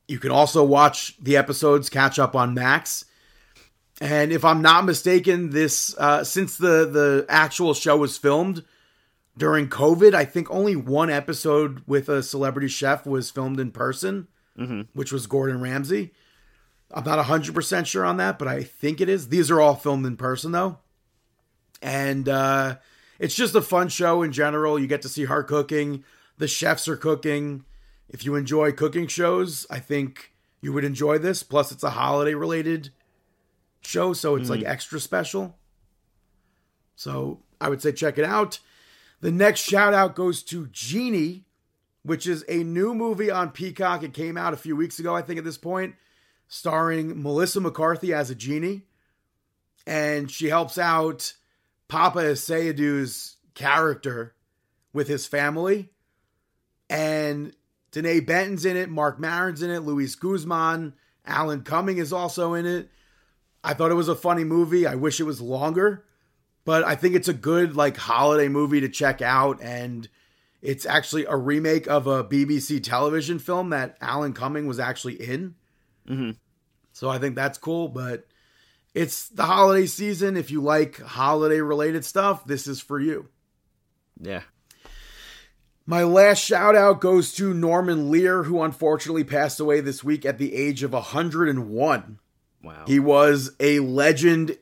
You can also watch the episodes, catch up on Max. And if I'm not mistaken, this uh, since the the actual show was filmed during COVID, I think only one episode with a celebrity chef was filmed in person, which was Gordon Ramsay. I'm not 100% sure on that, but I think it is. These are all filmed in person though. And uh, it's just a fun show in general. You get to see her cooking, the chefs are cooking. If you enjoy cooking shows, I think you would enjoy this. Plus, it's a holiday related show, so it's like extra special. So I would say check it out. The next shout out goes to Genie, which is a new movie on Peacock. It came out a few weeks ago, I think, at this point, starring Melissa McCarthy as a genie. And she helps out Paapa Essiedu's character with his family. And Denée Benton's in it, Marc Maron's in it, Luis Guzman, Alan Cumming is also in it. I thought it was a funny movie. I wish it was longer, but I think it's a good like holiday movie to check out and it's actually a remake of a BBC television film that Alan Cumming was actually in. Mm-hmm. So I think that's cool, but it's the holiday season. If you like holiday related stuff, this is for you. Yeah. My last shout out goes to Norman Lear, who unfortunately passed away this week at the age of 101. Wow. He was a legend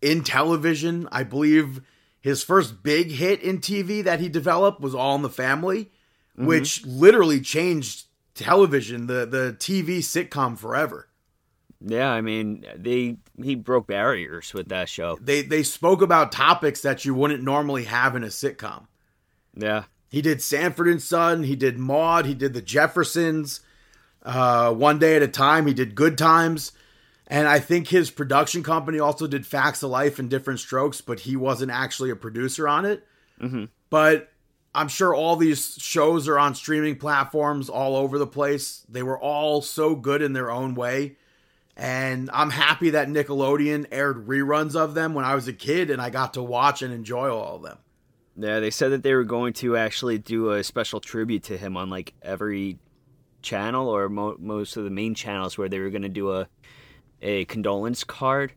in television. I believe his first big hit in TV that he developed was All in the Family, which literally changed television, the the TV sitcom forever. Yeah, I mean, they he broke barriers with that show. They they spoke about topics that you wouldn't normally have in a sitcom. Yeah. He did Sanford and Son. He did Maude. He did The Jeffersons. Uh, one day at a time. He did Good Times, and I think his production company also did Facts of Life and Diff'rent Strokes, but he wasn't actually a producer on it. Mm-hmm. But I'm sure all these shows are on streaming platforms all over the place. They were all so good in their own way. And I'm happy that Nickelodeon aired reruns of them when I was a kid and I got to watch and enjoy all of them. Yeah, they said that they were going to actually do a special tribute to him on like every channel or mo- most of the main channels where they were going to do a a condolence card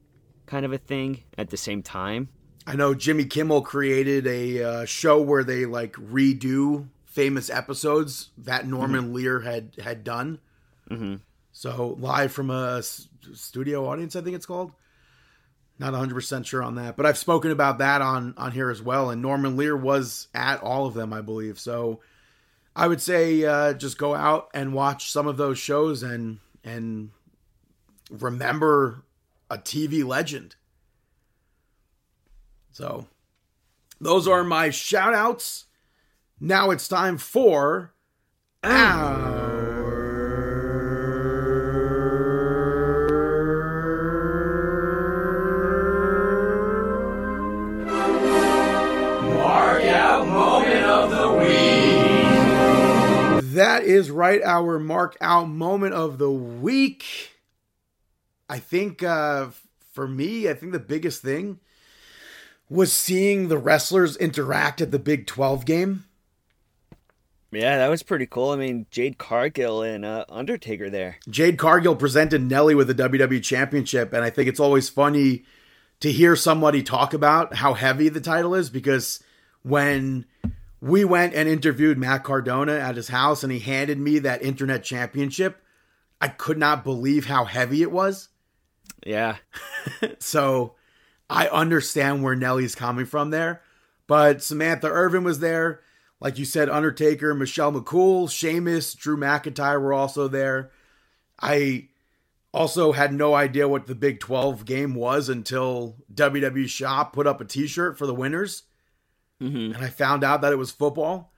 kind of a thing at the same time. I know Jimmy Kimmel created a uh, show where they like redo famous episodes that Norman Lear had had done. Mm-hmm. So live from a s- studio audience, I think it's called. Not 100 percent sure on that, but I've spoken about that on on here as well. And Norman Lear was at all of them, I believe. So I would say uh, just go out and watch some of those shows and and remember a TV legend. So those are my shout outs. Now it's time for our Mark out moment of the week. That is right, our mark out moment of the week. I think uh, for me, I think the biggest thing was seeing the wrestlers interact at the Big 12 game. Yeah, that was pretty cool. I mean, Jade Cargill and uh, Undertaker there. Jade Cargill presented Nelly with the WWE Championship, and I think it's always funny to hear somebody talk about how heavy the title is because when we went and interviewed Matt Cardona at his house and he handed me that internet championship, I could not believe how heavy it was. Yeah, So I understand where Nelly's coming from there. But Samantha Irvin was there. Like you said, Undertaker, Michelle McCool, Sheamus, Drew McIntyre were also there. I also had no idea what the Big 12 game was until WWE Shop put up a t shirt for the winners. Mhm. And I found out that it was football.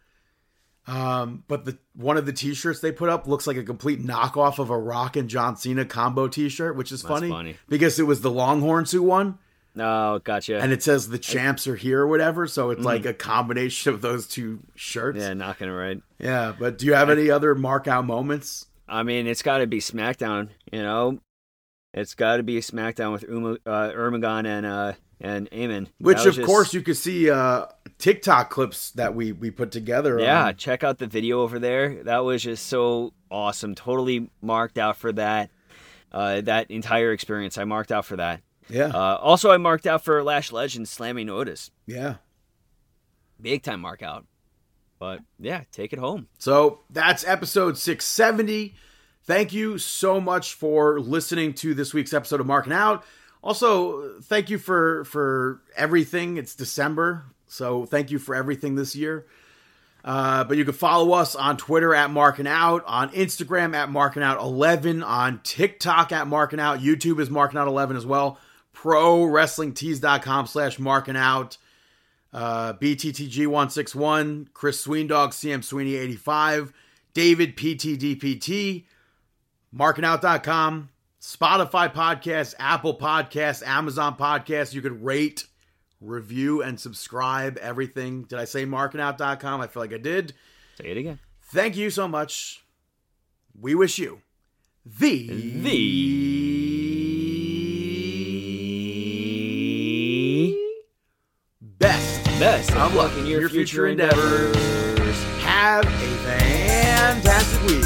Um, but the one of the t-shirts they put up looks like a complete knockoff of a Rock and John Cena combo t-shirt, which is funny, funny. because it was the Longhorns who won no, gotcha. and it says the champs are here or whatever. So it's like a combination of those two shirts. yeah, not gonna right. Yeah, But do you have any other mark out moments? I mean, it's got to be SmackDown. You know, it's got to be SmackDown with Uma, uh, Ermagon and uh, and Eamon. Which of just- course you could see uh TikTok clips that we we put together. Yeah, on- check out the video over there. That was just so awesome. Totally marked out for that. Uh, that entire experience, I marked out for that. yeah, Uh, also, I marked out for Lash Legends slamming Otis. yeah. Big time mark out. But yeah, take it home. So that's episode 670. Thank you so much for listening to this week's episode of Marking Out. Also, thank you for for everything. It's December, so thank you for everything this year. Uh, but you can follow us on Twitter at Marking Out, on Instagram at Marking Out 11, on TikTok at Marking Out, YouTube is Marking Out 11 as well. ProWrestlingTees.com slash Marking Out uh, BTTG161, Chris Sweendog, CM Sweeney 85, David PTDPT, markingout.com, Spotify podcast, Apple podcast, Amazon podcast. You could rate, review, and subscribe everything. Did I say markingout.com? I feel like I did. Say it again. Thank you so much. We wish you the The best best of luck in your, your future, future endeavors. endeavors. Have a fantastic week.